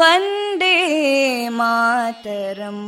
वन्दे मातरम्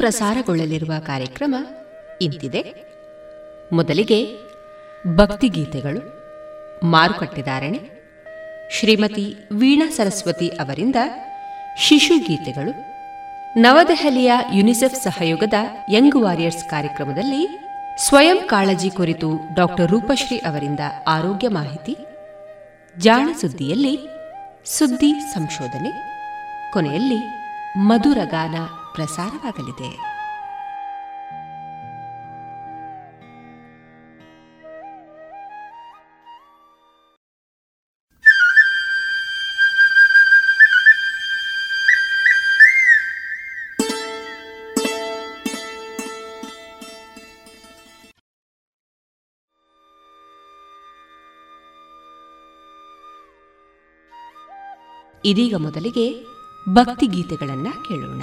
ಪ್ರಸಾರಗೊಳ್ಳಲಿರುವ ಕಾರ್ಯಕ್ರಮ ಇಂತಿದೆ. ಮೊದಲಿಗೆ ಭಕ್ತಿಗೀತೆಗಳು ಮಾರುಕಟ್ಟೆದಾರಣೆ ಶ್ರೀಮತಿ ವೀಣಾ ಸರಸ್ವತಿ ಅವರಿಂದ ಶಿಶು ಗೀತೆಗಳು, ನವದೆಹಲಿಯ ಯುನಿಸೆಫ್ ಸಹಯೋಗದ ಯಂಗ್ ವಾರಿಯರ್ಸ್ ಕಾರ್ಯಕ್ರಮದಲ್ಲಿ ಸ್ವಯಂ ಕಾಳಜಿ ಕುರಿತು ಡಾಕ್ಟರ್ ರೂಪಶ್ರೀ ಅವರಿಂದ ಆರೋಗ್ಯ ಮಾಹಿತಿ, ಜಾಣ ಸುದ್ದಿಯಲ್ಲಿ ಸುದ್ದಿ ಸಂಶೋಧನೆ, ಕೊನೆಯಲ್ಲಿ ಮಧುರಗಾನ ಪ್ರಸಾರವಾಗಲಿದೆ. ಇದೀಗ ಮೊದಲಿಗೆ ಭಕ್ತಿ ಗೀತೆಗಳನ್ನ ಕೇಳೋಣ.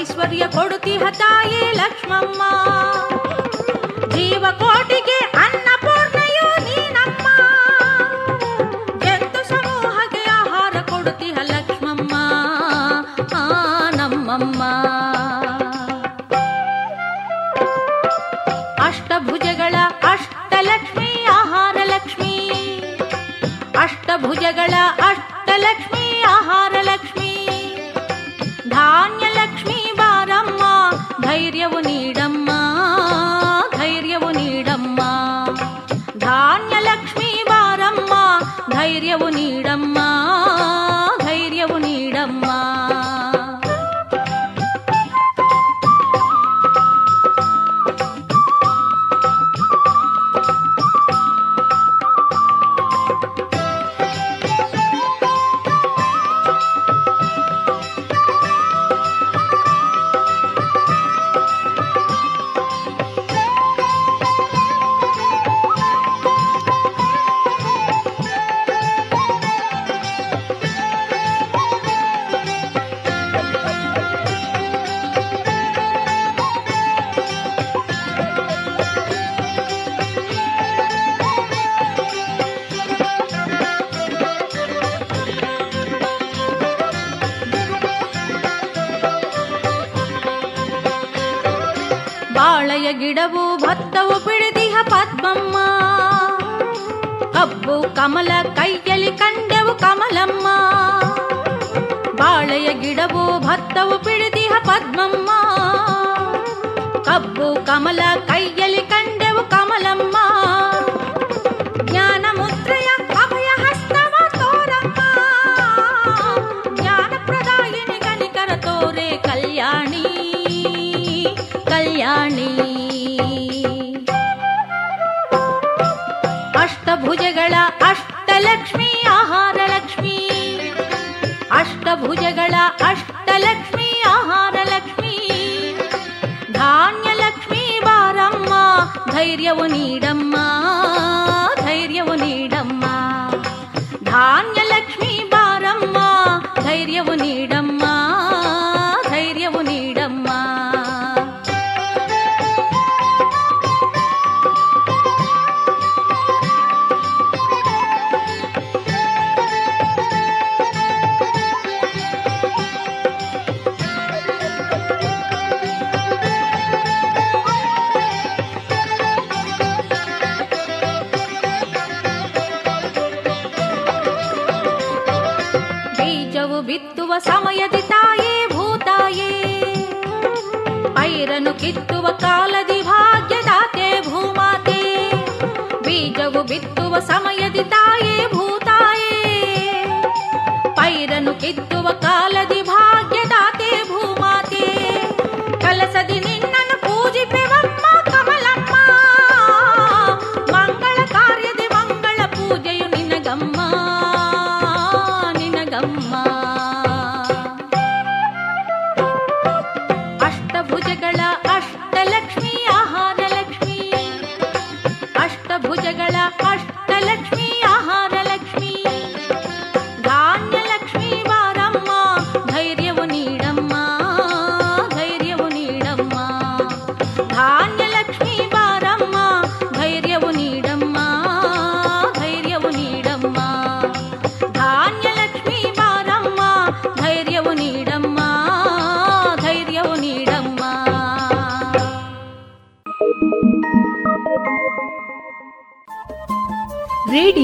ఐశ్వర్య కొడుతి హతాయే లక్ష్మమ్మ. జీవకోటి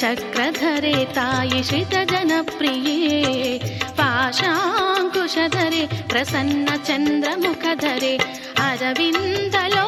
चक्रधरे तायिषितजनप्रिये पाशाङ्कुशधरे प्रसन्नचन्द्रमुखधरे अरविन्दलो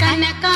கனகா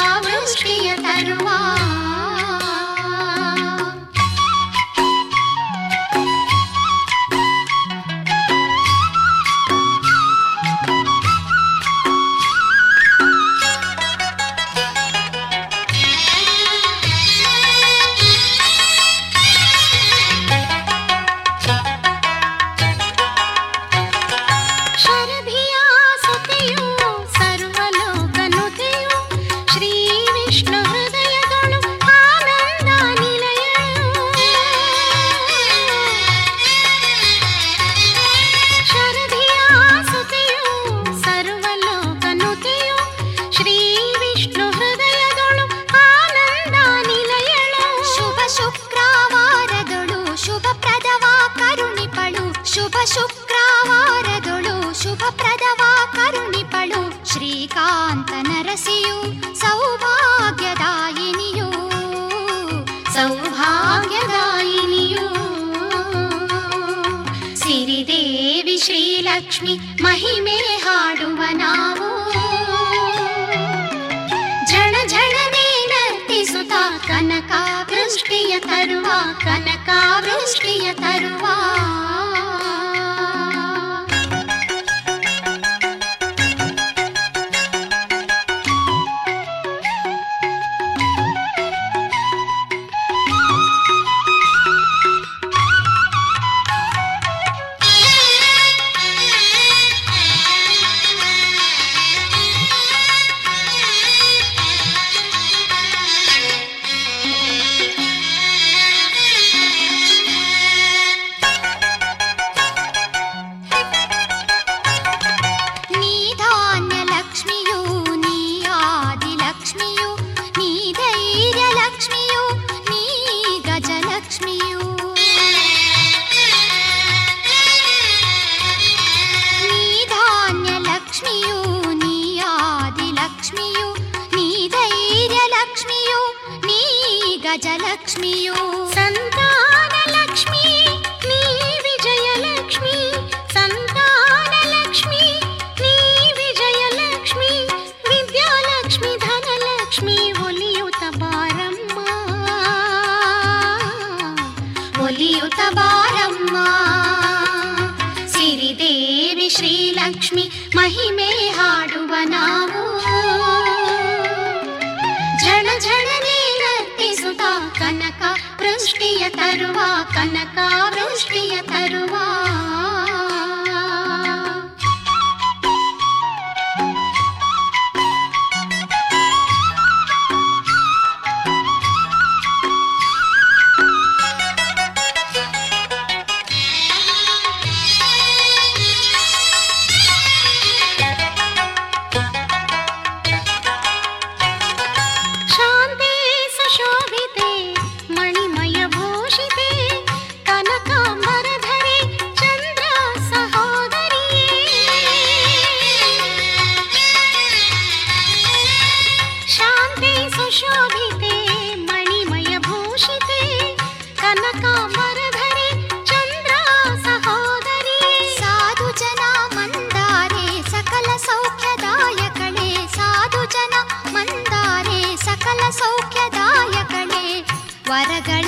ವರಗಳ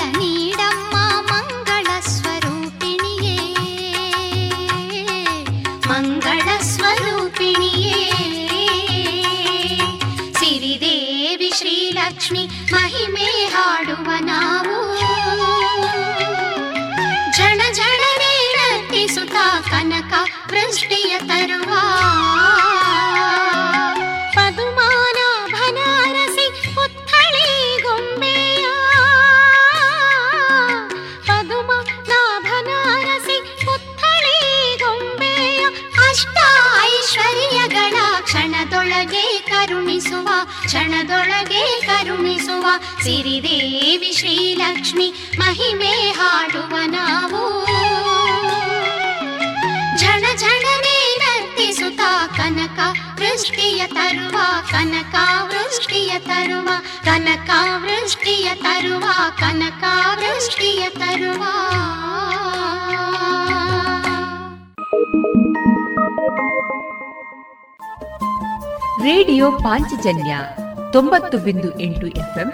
ಸಿರಿದೇವಿ ಶ್ರೀಲಕ್ಷ್ಮಿ, ಮಹಿಮೆ ಹಾಡುವ ನಾವು. ಝಣ ಝಣನೆ ನರ್ತಿಸುತ್ತ ಕನಕ, ವೃಷ್ಟಿಯ ತರುವ ಕನಕ, ವೃಷ್ಟಿಯ ತರುವ ಕನಕ, ವೃಷ್ಟಿಯ ತರುವ ಕನಕ, ವೃಷ್ಟಿಯ ತರುವ. ರೇಡಿಯೋ ಪಾಂಚಜನ್ಯ ತೊಂಬತ್ತು ಬಿಂದು ಎಂಟು ಎಫ್ಎಂ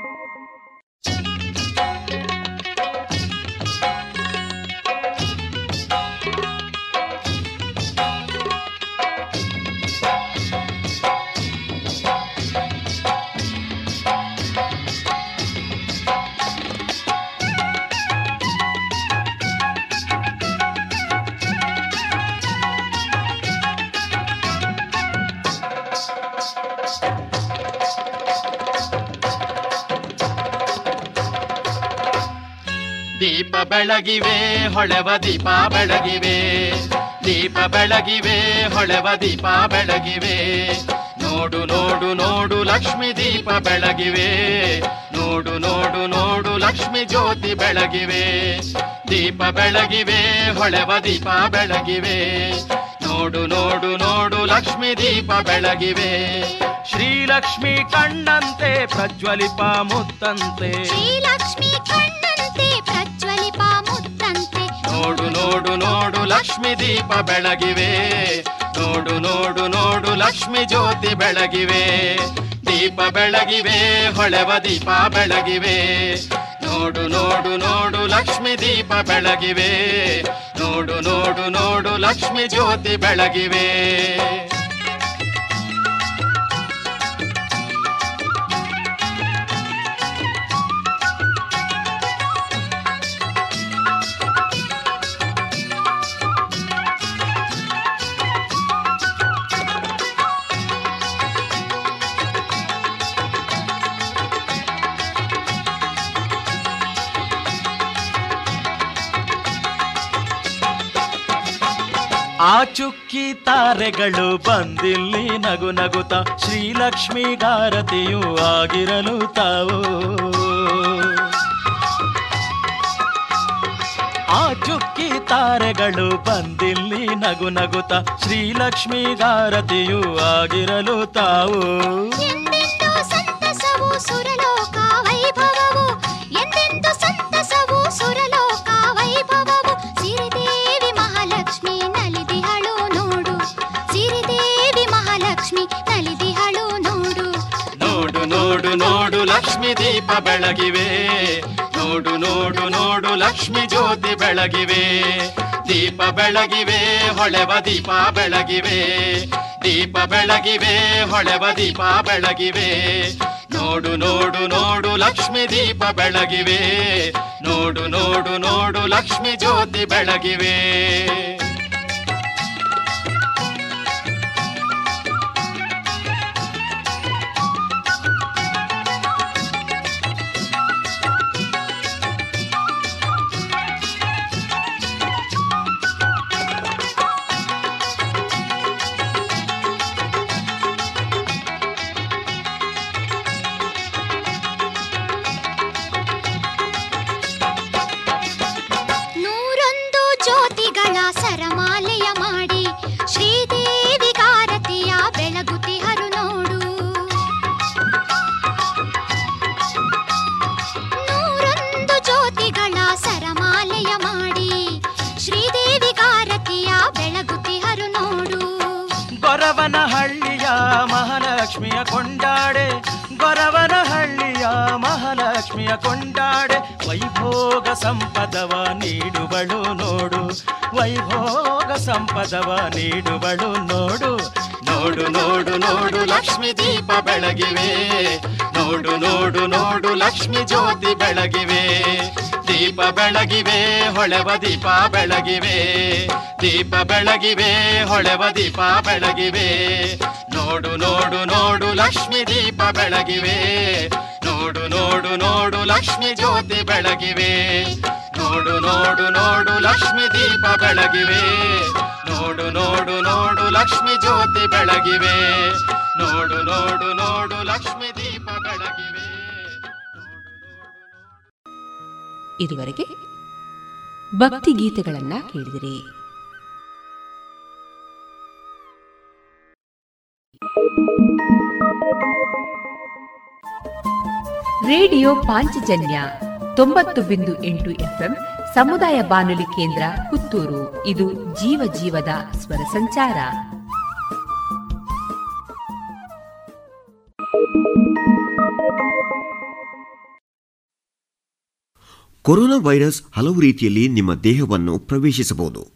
ಬೆಳಗಿವೆ ಹೊಳೆವ ದೀಪ ಬೆಳಗಿವೆ ದೀಪ ಬೆಳಗಿವೆ ಹೊಳೆವ ದೀಪ ಬೆಳಗಿವೆ ನೋಡು ನೋಡು ನೋಡು ಲಕ್ಷ್ಮಿ ದೀಪ ಬೆಳಗಿವೆ ನೋಡು ನೋಡು ನೋಡು ಲಕ್ಷ್ಮಿ ಜ್ಯೋತಿ ಬೆಳಗಿವೆ ದೀಪ ಬೆಳಗಿವೆ ಹೊಳೆವ ದೀಪ ಬೆಳಗಿವೆ ನೋಡು ನೋಡು ನೋಡು ಲಕ್ಷ್ಮಿ ದೀಪ ಬೆಳಗಿವೆ ಶ್ರೀಲಕ್ಷ್ಮಿ ಕಂಡಂತೆ ಪ್ರಜ್ವಲಿಪ ಮುತ್ತಂತೆ ಶ್ರೀಲಕ್ಷ್ಮಿ ನೋಡು ನೋಡು ನೋಡು, ಲಕ್ಷ್ಮಿ ದೀಪ ಬೆಳಗಿವೆ. ನೋಡು ನೋಡು ನೋಡು, ಲಕ್ಷ್ಮಿ ಜ್ಯೋತಿ ಬೆಳಗಿವೆ. ದೀಪ ಬೆಳಗಿವೆ, ಹೊಳೆವ ದೀಪ ಬೆಳಗಿವೆ. ನೋಡು ನೋಡು ನೋಡು, ಲಕ್ಷ್ಮಿ ದೀಪ ಬೆಳಗಿವೆ. ನೋಡು ನೋಡು ನೋಡು, ಲಕ್ಷ್ಮಿ ಜ್ಯೋತಿ ಬೆಳಗಿವೆ. ಆ ಚುಕ್ಕಿ ತಾರೆಗಳು ಬಂದಿಲ್ಲಿ ನಗು ನಗುತ ಶ್ರೀಲಕ್ಷ್ಮಿ ಗಾರತಿಯು ಆಗಿರಲು ತಾವು. ಆ ಚುಕ್ಕಿ ತಾರೆಗಳು ಬಂದಿಲ್ಲಿ ನಗು ನಗುತ ಶ್ರೀಲಕ್ಷ್ಮಿ ಗಾರತಿಯು ಆಗಿರಲು ತಾವು. ಎಂದೆಂದು ಲಕ್ಷ್ಮಿ ದೀಪ ಬೆಳಗಿವೆ. ನೋಡು ನೋಡು ನೋಡು ಲಕ್ಷ್ಮಿ ಜ್ಯೋತಿ ಬೆಳಗಿವೆ. ದೀಪ ಬೆಳಗಿವೆ, ಹೊಳೆವ ದೀಪ ಬೆಳಗಿವೆ. ದೀಪ ಬೆಳಗಿವೆ, ಹೊಳೆವ ದೀಪ ಬೆಳಗಿವೆ. ನೋಡು ನೋಡು ನೋಡು ಲಕ್ಷ್ಮಿ ದೀಪ ಬೆಳಗಿವೆ. ನೋಡು ನೋಡು ನೋಡು ಲಕ್ಷ್ಮಿ ಜ್ಯೋತಿ ಬೆಳಗಿವೆ. ಕೊಂಡಾಡೆ. ವೈಭೋಗ ಸಂಪದವ ನೀಡುವಳು ನೋಡು. ವೈಭೋಗ ಸಂಪದವ ನೀಡುವಳು ನೋಡು. ನೋಡು ನೋಡು ನೋಡು ಲಕ್ಷ್ಮಿ ದೀಪ ಬೆಳಗಿವೆ. ನೋಡು ನೋಡು ನೋಡು ಲಕ್ಷ್ಮಿ ಜ್ಯೋತಿ ಬೆಳಗಿವೆ. ದೀಪ ಬೆಳಗಿವೆ, ಹೊಳೆವ ದೀಪ ಬೆಳಗಿವೆ. ದೀಪ ಬೆಳಗಿವೆ, ಹೊಳೆವ ದೀಪ ಬೆಳಗಿವೆ. ನೋಡು ನೋಡು ನೋಡು ಲಕ್ಷ್ಮಿ ದೀಪ ಬೆಳಗಿವೆ. ನೋಡು ನೋಡು ನೋಡು ಲಕ್ಷ್ಮಿ ಜ್ಯೋತಿ ಬೆಳಗಿವೆ. ನೋಡು ನೋಡು ನೋಡು ಲಕ್ಷ್ಮಿ ದೀಪ ಬೆಳಗಿವೆ. ನೋಡು ನೋಡು ನೋಡು ಲಕ್ಷ್ಮಿ ಜ್ಯೋತಿ ಬೆಳಗಿವೆ. ನೋಡು ನೋಡು ನೋಡು ಲಕ್ಷ್ಮಿ ದೀಪ ಬೆಳಗಿವೆ. ಇದುವರೆಗೆ ಭಕ್ತಿ ಗೀತೆಗಳನ್ನ ಕೇಳಿದಿರಿ. ರೇಡಿಯೋ ಪಾಂಚಜನ್ಯ ತೊಂಬತ್ತು ಬಿಂದು ಎಂಟು ಎಫ್ಎಂ ಸಮುದಾಯ ಬಾನುಲಿ ಕೇಂದ್ರ ಪುತ್ತೂರು. ಇದು ಜೀವ ಜೀವದ ಸ್ವರ ಸಂಚಾರ. ಕೊರೋನಾ ವೈರಸ್ ಹಲವು ರೀತಿಯಲ್ಲಿ ನಿಮ್ಮ ದೇಹವನ್ನು ಪ್ರವೇಶಿಸಬಹುದು.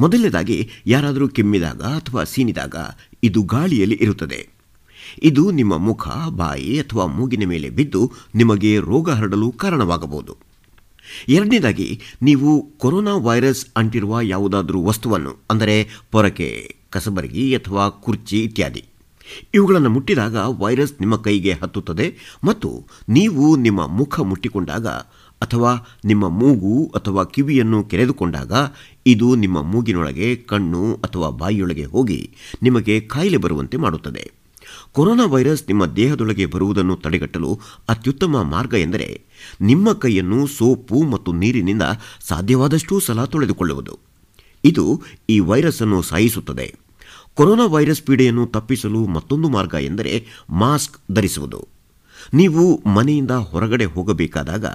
ಮೊದಲನೇದಾಗಿ ಯಾರಾದರೂ ಕೆಮ್ಮಿದಾಗ ಅಥವಾ ಸೀನಿದಾಗ ಇದು ಗಾಳಿಯಲ್ಲಿ ಇರುತ್ತದೆ. ಇದು ನಿಮ್ಮ ಮುಖ, ಬಾಯಿ ಅಥವಾ ಮೂಗಿನ ಮೇಲೆ ಬಿದ್ದು ನಿಮಗೆ ರೋಗ ಹರಡಲು ಕಾರಣವಾಗಬಹುದು. ಎರಡನೇದಾಗಿ, ನೀವು ಕೊರೋನಾ ವೈರಸ್ ಅಂಟಿರುವ ಯಾವುದಾದರೂ ವಸ್ತುವನ್ನು, ಅಂದರೆ ಪೊರಕೆ, ಕಸಬರಗಿ ಅಥವಾ ಕುರ್ಚಿ ಇತ್ಯಾದಿ. ಇವುಗಳನ್ನು ಮುಟ್ಟಿದಾಗ ವೈರಸ್ ನಿಮ್ಮ ಕೈಗೆ ಹತ್ತುತ್ತದೆ ಮತ್ತು ನೀವು ನಿಮ್ಮ ಮುಖ ಮುಟ್ಟಿಕೊಂಡಾಗ ಅಥವಾ ನಿಮ್ಮ ಮೂಗು ಅಥವಾ ಕಿವಿಯನ್ನು ಕೆರೆದುಕೊಂಡಾಗ ಇದು ನಿಮ್ಮ ಮೂಗಿನೊಳಗೆ, ಕಣ್ಣು ಅಥವಾ ಬಾಯಿಯೊಳಗೆ ಹೋಗಿ ನಿಮಗೆ ಕಾಯಿಲೆ ಬರುವಂತೆ ಮಾಡುತ್ತದೆ. ಕೊರೋನಾ ವೈರಸ್ ನಿಮ್ಮ ದೇಹದೊಳಗೆ ಬರುವುದನ್ನು ತಡೆಗಟ್ಟಲು ಅತ್ಯುತ್ತಮ ಮಾರ್ಗ ಎಂದರೆ ನಿಮ್ಮ ಕೈಯನ್ನು ಸೋಪು ಮತ್ತು ನೀರಿನಿಂದ ಸಾಧ್ಯವಾದಷ್ಟೂ ಸಲ ತೊಳೆದುಕೊಳ್ಳುವುದು. ಇದು ಈ ವೈರಸ್ ಅನ್ನು ಸಾಯಿಸುತ್ತದೆ. ಕೊರೋನಾ ವೈರಸ್ ಪೀಡೆಯನ್ನು ತಪ್ಪಿಸಲು ಮತ್ತೊಂದು ಮಾರ್ಗ ಎಂದರೆ ಮಾಸ್ಕ್ ಧರಿಸುವುದು. ನೀವು ಮನೆಯಿಂದ ಹೊರಗಡೆ ಹೋಗಬೇಕಾದಾಗ,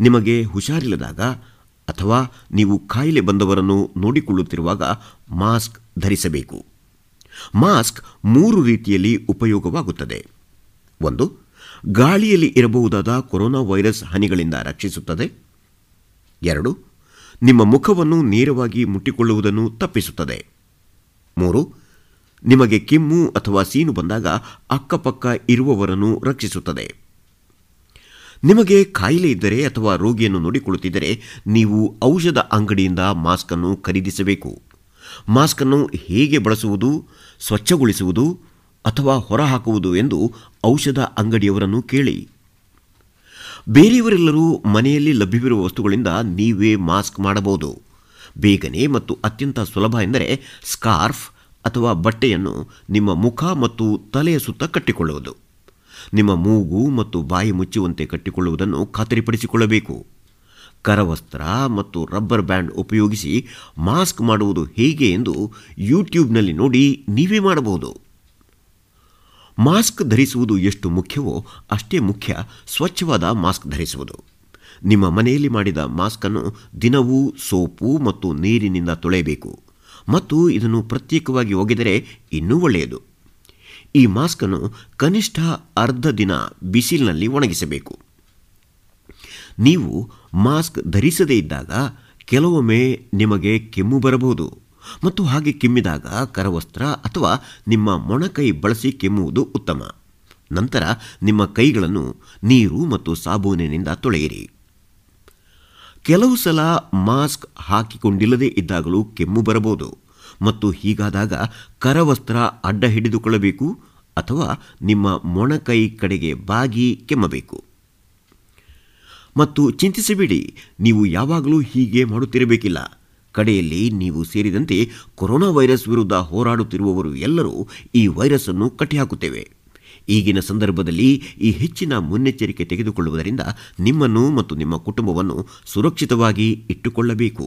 ನಿಮಗೆ ಹುಷಾರಿಲ್ಲದಾಗ ಅಥವಾ ನೀವು ಕಾಯಿಲೆ ಬಂದವರನ್ನು ನೋಡಿಕೊಳ್ಳುತ್ತಿರುವಾಗ ಮಾಸ್ಕ್ ಧರಿಸಬೇಕು. ಮಾಸ್ಕ್ ಮೂರು ರೀತಿಯಲ್ಲಿ ಉಪಯೋಗವಾಗುತ್ತದೆ. ಒಂದು, ಗಾಳಿಯಲ್ಲಿ ಇರಬಹುದಾದ ಕೊರೋನಾ ವೈರಸ್ ಹನಿಗಳಿಂದ ರಕ್ಷಿಸುತ್ತದೆ. ಎರಡು, ನಿಮ್ಮ ಮುಖವನ್ನು ನೇರವಾಗಿ ಮುಟ್ಟಿಕೊಳ್ಳುವುದನ್ನು ತಪ್ಪಿಸುತ್ತದೆ. ಮೂರು, ನಿಮಗೆ ಕೆಮ್ಮು ಅಥವಾ ಸೀನು ಬಂದಾಗ ಅಕ್ಕಪಕ್ಕ ಇರುವವರನ್ನು ರಕ್ಷಿಸುತ್ತದೆ. ನಿಮಗೆ ಕಾಯಿಲೆ ಇದ್ದರೆ ಅಥವಾ ರೋಗಿಯನ್ನು ನೋಡಿಕೊಳ್ಳುತ್ತಿದ್ದರೆ ನೀವು ಔಷಧ ಅಂಗಡಿಯಿಂದ ಮಾಸ್ಕನ್ನು ಖರೀದಿಸಬೇಕು. ಮಾಸ್ಕ್ ಅನ್ನು ಹೇಗೆ ಬಳಸುವುದು, ಸ್ವಚ್ಛಗೊಳಿಸುವುದು ಅಥವಾ ಹೊರಹಾಕುವುದು ಎಂದು ಔಷಧ ಅಂಗಡಿಯವರನ್ನು ಕೇಳಿ. ಬೇರೆಯವರೆಲ್ಲರೂ ಮನೆಯಲ್ಲಿ ಲಭ್ಯವಿರುವ ವಸ್ತುಗಳಿಂದ ನೀವೇ ಮಾಸ್ಕ್ ಮಾಡಬಹುದು. ಬೇಗನೆ ಮತ್ತು ಅತ್ಯಂತ ಸುಲಭ ಎಂದರೆ ಸ್ಕಾರ್ಫ್ ಅಥವಾ ಬಟ್ಟೆಯನ್ನು ನಿಮ್ಮ ಮುಖ ಮತ್ತು ತಲೆಯ ಸುತ್ತ ಕಟ್ಟಿಕೊಳ್ಳುವುದು. ನಿಮ್ಮ ಮೂಗು ಮತ್ತು ಬಾಯಿ ಮುಚ್ಚುವಂತೆ ಕಟ್ಟಿಕೊಳ್ಳುವುದನ್ನು ಖಾತರಿಪಡಿಸಿಕೊಳ್ಳಬೇಕು. ಕರವಸ್ತ್ರ ಮತ್ತು ರಬ್ಬರ್ ಬ್ಯಾಂಡ್ ಉಪಯೋಗಿಸಿ ಮಾಸ್ಕ್ ಮಾಡುವುದು ಹೇಗೆ ಎಂದು ಯೂಟ್ಯೂಬ್ನಲ್ಲಿ ನೋಡಿ ನೀವೇ ಮಾಡಬಹುದು. ಮಾಸ್ಕ್ ಧರಿಸುವುದು ಎಷ್ಟು ಮುಖ್ಯವೋ ಅಷ್ಟೇ ಮುಖ್ಯ ಸ್ವಚ್ಛವಾದ ಮಾಸ್ಕ್ ಧರಿಸುವುದು. ನಿಮ್ಮ ಮನೆಯಲ್ಲಿ ಮಾಡಿದ ಮಾಸ್ಕನ್ನು ದಿನವೂ ಸೋಪು ಮತ್ತು ನೀರಿನಿಂದ ತೊಳೆಯಬೇಕು ಮತ್ತು ಇದನ್ನು ಪ್ರತ್ಯೇಕವಾಗಿ ಒಗೆದರೆ ಇನ್ನೂ ಒಳ್ಳೆಯದು. ಈ ಮಾಸ್ಕನ್ನು ಕನಿಷ್ಠ ಅರ್ಧ ದಿನ ಬಿಸಿಲಿನಲ್ಲಿ ಒಣಗಿಸಬೇಕು. ನೀವು ಮಾಸ್ಕ್ ಧರಿಸದೇ ಇದ್ದಾಗ ಕೆಲವೊಮ್ಮೆ ನಿಮಗೆ ಕೆಮ್ಮು ಬರಬಹುದು. ಮತ್ತು ಹಾಗೆ ಕೆಮ್ಮಿದಾಗ ಕರವಸ್ತ್ರ ಅಥವಾ ನಿಮ್ಮ ಮೊಣಕೈ ಬಳಸಿ ಕೆಮ್ಮುವುದು ಉತ್ತಮ. ನಂತರ ನಿಮ್ಮ ಕೈಗಳನ್ನು ನೀರು ಮತ್ತು ಸಾಬೂನಿನಿಂದ ತೊಳೆಯಿರಿ. ಕೆಲವು ಸಲ ಮಾಸ್ಕ್ ಹಾಕಿಕೊಂಡಿಲ್ಲದೇ ಇದ್ದಾಗಲೂ ಕೆಮ್ಮು ಬರಬಹುದು. ಮತ್ತು ಹೀಗಾದಾಗ ಕರವಸ್ತ್ರ ಅಡ್ಡ ಹಿಡಿದುಕೊಳ್ಳಬೇಕು ಅಥವಾ ನಿಮ್ಮ ಮೊಣಕೈ ಕಡೆಗೆ ಬಾಗಿ ಕೆಮ್ಮಬೇಕು. ಮತ್ತು ಚಿಂತಿಸಬೇಡಿ, ನೀವು ಯಾವಾಗಲೂ ಹೀಗೆ ಮಾಡುತ್ತಿರಬೇಕಿಲ್ಲ. ಕಡೆಯಲ್ಲಿ ನೀವು ಸೇರಿದಂತೆ ಕೊರೋನಾ ವೈರಸ್ ವಿರುದ್ಧ ಹೋರಾಡುತ್ತಿರುವವರು ಎಲ್ಲರೂ ಈ ವೈರಸ್ ಅನ್ನು ಕಟ್ಟಿಹಾಕುತ್ತೇವೆ. ಈಗಿನ ಸಂದರ್ಭದಲ್ಲಿ ಈ ಹೆಚ್ಚಿನ ಮುನ್ನೆಚ್ಚರಿಕೆ ತೆಗೆದುಕೊಳ್ಳುವುದರಿಂದ ನಿಮ್ಮನ್ನು ಮತ್ತು ನಿಮ್ಮ ಕುಟುಂಬವನ್ನು ಸುರಕ್ಷಿತವಾಗಿ ಇಟ್ಟುಕೊಳ್ಳಬೇಕು.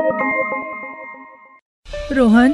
रोहन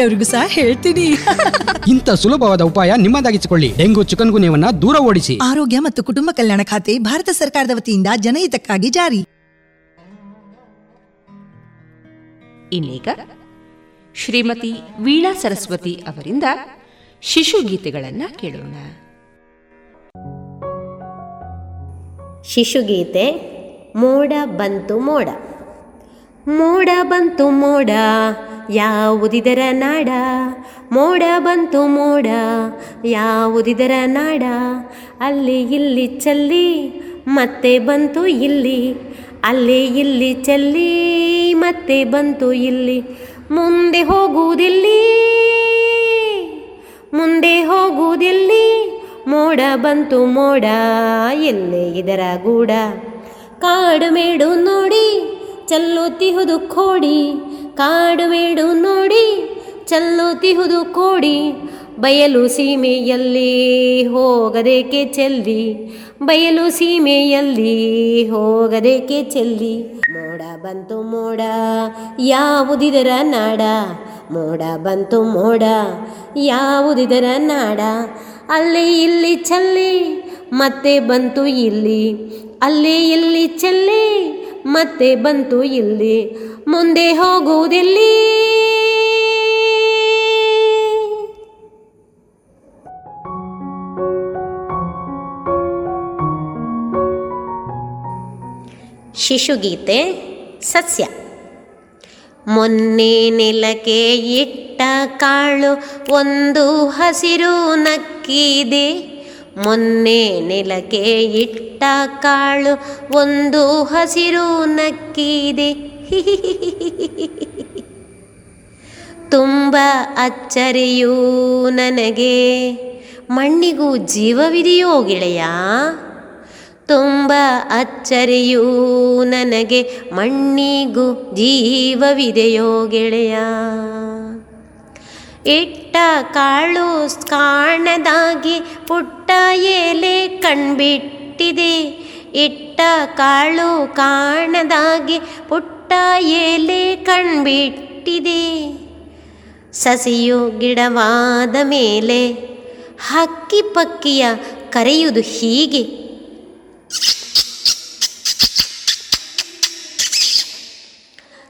ಬೇರೆಯವ್ರಿಗೂ ಸಹ ಹೇಳ್ತೀನಿ. ಇಂಥ ಸುಲಭವಾದ ಉಪಾಯ ನಿಮ್ಮದಾಗಿಸಿಕೊಳ್ಳಿ. ಡೆಂಗು ಚಿಕನ್ ಗುನ್ಯವನ್ನ ದೂರ ಓಡಿಸಿ. ಆರೋಗ್ಯ ಮತ್ತು ಕುಟುಂಬ ಕಲ್ಯಾಣ ಖಾತೆ ಭಾರತ ಸರ್ಕಾರದ ವತಿಯಿಂದ ಜನಹಿತಕ್ಕಾಗಿ ಜಾರಿ. ಇನ್ನೀಗ ಶ್ರೀಮತಿ ವೀಣಾ ಸರಸ್ವತಿ ಅವರಿಂದ ಶಿಶು ಗೀತೆಗಳನ್ನ ಕೇಳೋಣ. ಶಿಶುಗೀತೆ ಮೋಡ ಬಂತು ಮೋಡ. ಮೋಡ ಬಂತು ಮೋಡ ಯಾವುದಿದರ ನಾಡ? ಮೋಡ ಬಂತು ಮೋಡ, ಯಾವುದಿದರ ನಾಡ? ಅಲ್ಲಿ ಇಲ್ಲಿ ಚಲ್ಲಿ, ಮತ್ತೆ ಬಂತು ಇಲ್ಲಿ. ಅಲ್ಲಿ ಇಲ್ಲಿ ಚಲ್ಲಿ, ಮತ್ತೆ ಬಂತು ಇಲ್ಲಿ. ಮುಂದೆ ಹೋಗುವುದಿಲ್ಲಿ ಮುಂದೆ ಹೋಗುವುದಿಲ್ಲಿ. ಮೋಡ ಬಂತು ಮೋಡ, ಎಲ್ಲೇ ಇದರ ಗೂಡ? ಕಾಡು ಮೇಡು ನೋಡಿ, ಚಲ್ಲುತ್ತಿಹುದು ಕೋಡಿ. ಕಾಡು ಮೇಡು ನೋಡಿ ಚಲ್ಲುತ್ತಿಹುದು ಕೋಡಿ, ಬಯಲು ಸೀಮೆಯಲ್ಲಿ ಹೋಗದೇಕೆ ಚೆಲ್ಲಿ, ಬಯಲು ಸೀಮೆಯಲ್ಲಿ ಹೋಗದೇಕೆ ಚೆಲ್ಲಿ. ಮೋಡ ಬಂತು ಮೋಡ, ಯಾವುದಿದರ ನಾಡ? ಮೋಡ ಬಂತು ಮೋಡ, ಯಾವುದಿದರ ನಾಡ? ಅಲ್ಲಿ ಇಲ್ಲಿ ಚಲ್ಲಿ, ಮತ್ತೆ ಬಂತು ಇಲ್ಲಿ. ಅಲ್ಲಿ ಇಲ್ಲಿ ಚೆಲ್ಲಿ ಮತ್ತೆ ಬಂತು ಇಲ್ಲಿ. ಮುಂದೆ ಹೋಗುವುದಿಲ್ಲಿ. ಶಿಶುಗೀತೆ ಸಸ್ಯ. ಮೊನ್ನೆ ನೆಲಕ್ಕೆ ಇಟ್ಟ ಕಾಳು ಒಂದು ಹಸಿರು ನಕ್ಕಿದೆ. ಮೊನ್ನೆ ನೆಲಕ್ಕೆ ಇಟ್ಟ ಕಾಳು ಒಂದು ಹಸಿರು ನಕ್ಕಿದೆ. ತುಂಬ ಅಚ್ಚರಿಯೂ ನನಗೆ. ಮಣ್ಣಿಗೂ ಜೀವವಿದೆಯೋ ಗೆಳೆಯ? ತುಂಬ ಅಚ್ಚರಿಯೂ ನನಗೆ. ಮಣ್ಣಿಗೂ ಜೀವವಿದೆಯೋ ಗೆಳೆಯ? ಇಟ್ಟ ಕಾಳು ಕಾಣದಾಗಿ ಪುಟ್ಟ ಎಲೆ ಕಣ್ಬಿಟ್ಟಿದೆ. ಇಟ್ಟ ಕಾಳು ಕಾಣದಾಗಿ ಪುಟ್ಟ ಎಲೆ ಕಣ್ಬಿಟ್ಟಿದೆ. ಸಸಿಯು ಗಿಡವಾದ ಮೇಲೆ ಹಕ್ಕಿ ಪಕ್ಕಿಯ ಕರೆಯುವುದು ಹೀಗೆ.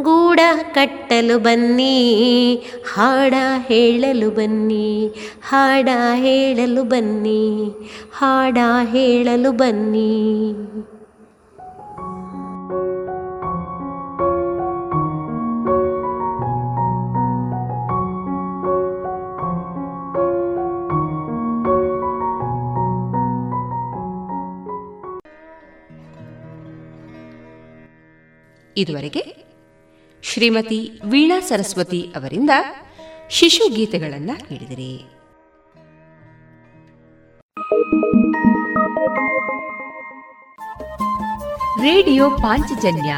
ಗೂಡ ಕಟ್ಟಲು ಬನ್ನಿ ಹಾಡ ಹೇಳಲು ಬನ್ನಿ ಹಾಡ ಹೇಳಲು ಬನ್ನಿ ಹಾಡ ಹೇಳಲು ಬನ್ನಿ. ಇದುವರೆಗೆ ಶ್ರೀಮತಿ ವೀಣಾ ಸರಸ್ವತಿ ಅವರಿಂದ ಶಿಶು ಗೀತೆಗಳನ್ನ ಕೇಳಿದಿರಿ. ರೇಡಿಯೋ ಪಾಂಚಜನ್ಯ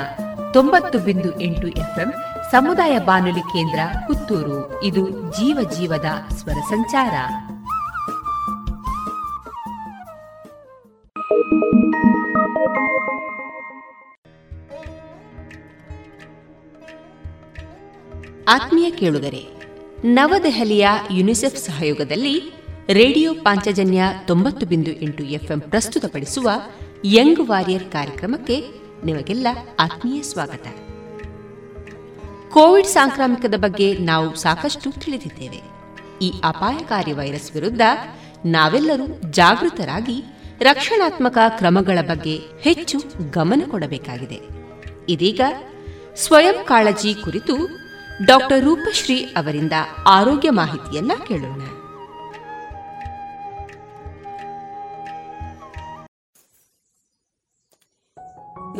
ತೊಂಬತ್ತು ಬಿಂದು ಎಂಟು ಎಫ್ಎಂ ಸಮುದಾಯ ಬಾನುಲಿ ಕೇಂದ್ರ ಪುತ್ತೂರು. ಇದು ಜೀವ ಜೀವದ ಸ್ವರ ಸಂಚಾರ. ಆತ್ಮೀಯ ಕೇಳುಗರೆ, ನವದೆಹಲಿಯ ಯುನಿಸೆಫ್ ಸಹಯೋಗದಲ್ಲಿ ರೇಡಿಯೋ ಪಾಂಚಜನ್ಯ ತೊಂಬತ್ತು ಬಿಂದು ಎಂಟು ಎಫ್ಎಂ ಪ್ರಸ್ತುತಪಡಿಸುವ ಯಂಗ್ ವಾರಿಯರ್ ಕಾರ್ಯಕ್ರಮಕ್ಕೆ ನಿಮಗೆಲ್ಲ ಆತ್ಮೀಯ ಸ್ವಾಗತ. ಕೋವಿಡ್ ಸಾಂಕ್ರಾಮಿಕದ ಬಗ್ಗೆ ನಾವು ಸಾಕಷ್ಟು ತಿಳಿದಿದ್ದೇವೆ. ಈ ಅಪಾಯಕಾರಿ ವೈರಸ್ ವಿರುದ್ಧ ನಾವೆಲ್ಲರೂ ಜಾಗೃತರಾಗಿ ರಕ್ಷಣಾತ್ಮಕ ಕ್ರಮಗಳ ಬಗ್ಗೆ ಹೆಚ್ಚು ಗಮನ ಕೊಡಬೇಕಾಗಿದೆ. ಇದೀಗ ಸ್ವಯಂ ಕಾಳಜಿ ಕುರಿತು ಡಾಕ್ಟರ್ ರೂಪಶ್ರೀ ಅವರಿಂದ ಆರೋಗ್ಯ ಮಾಹಿತಿಯನ್ನ ಕೇಳೋಣ.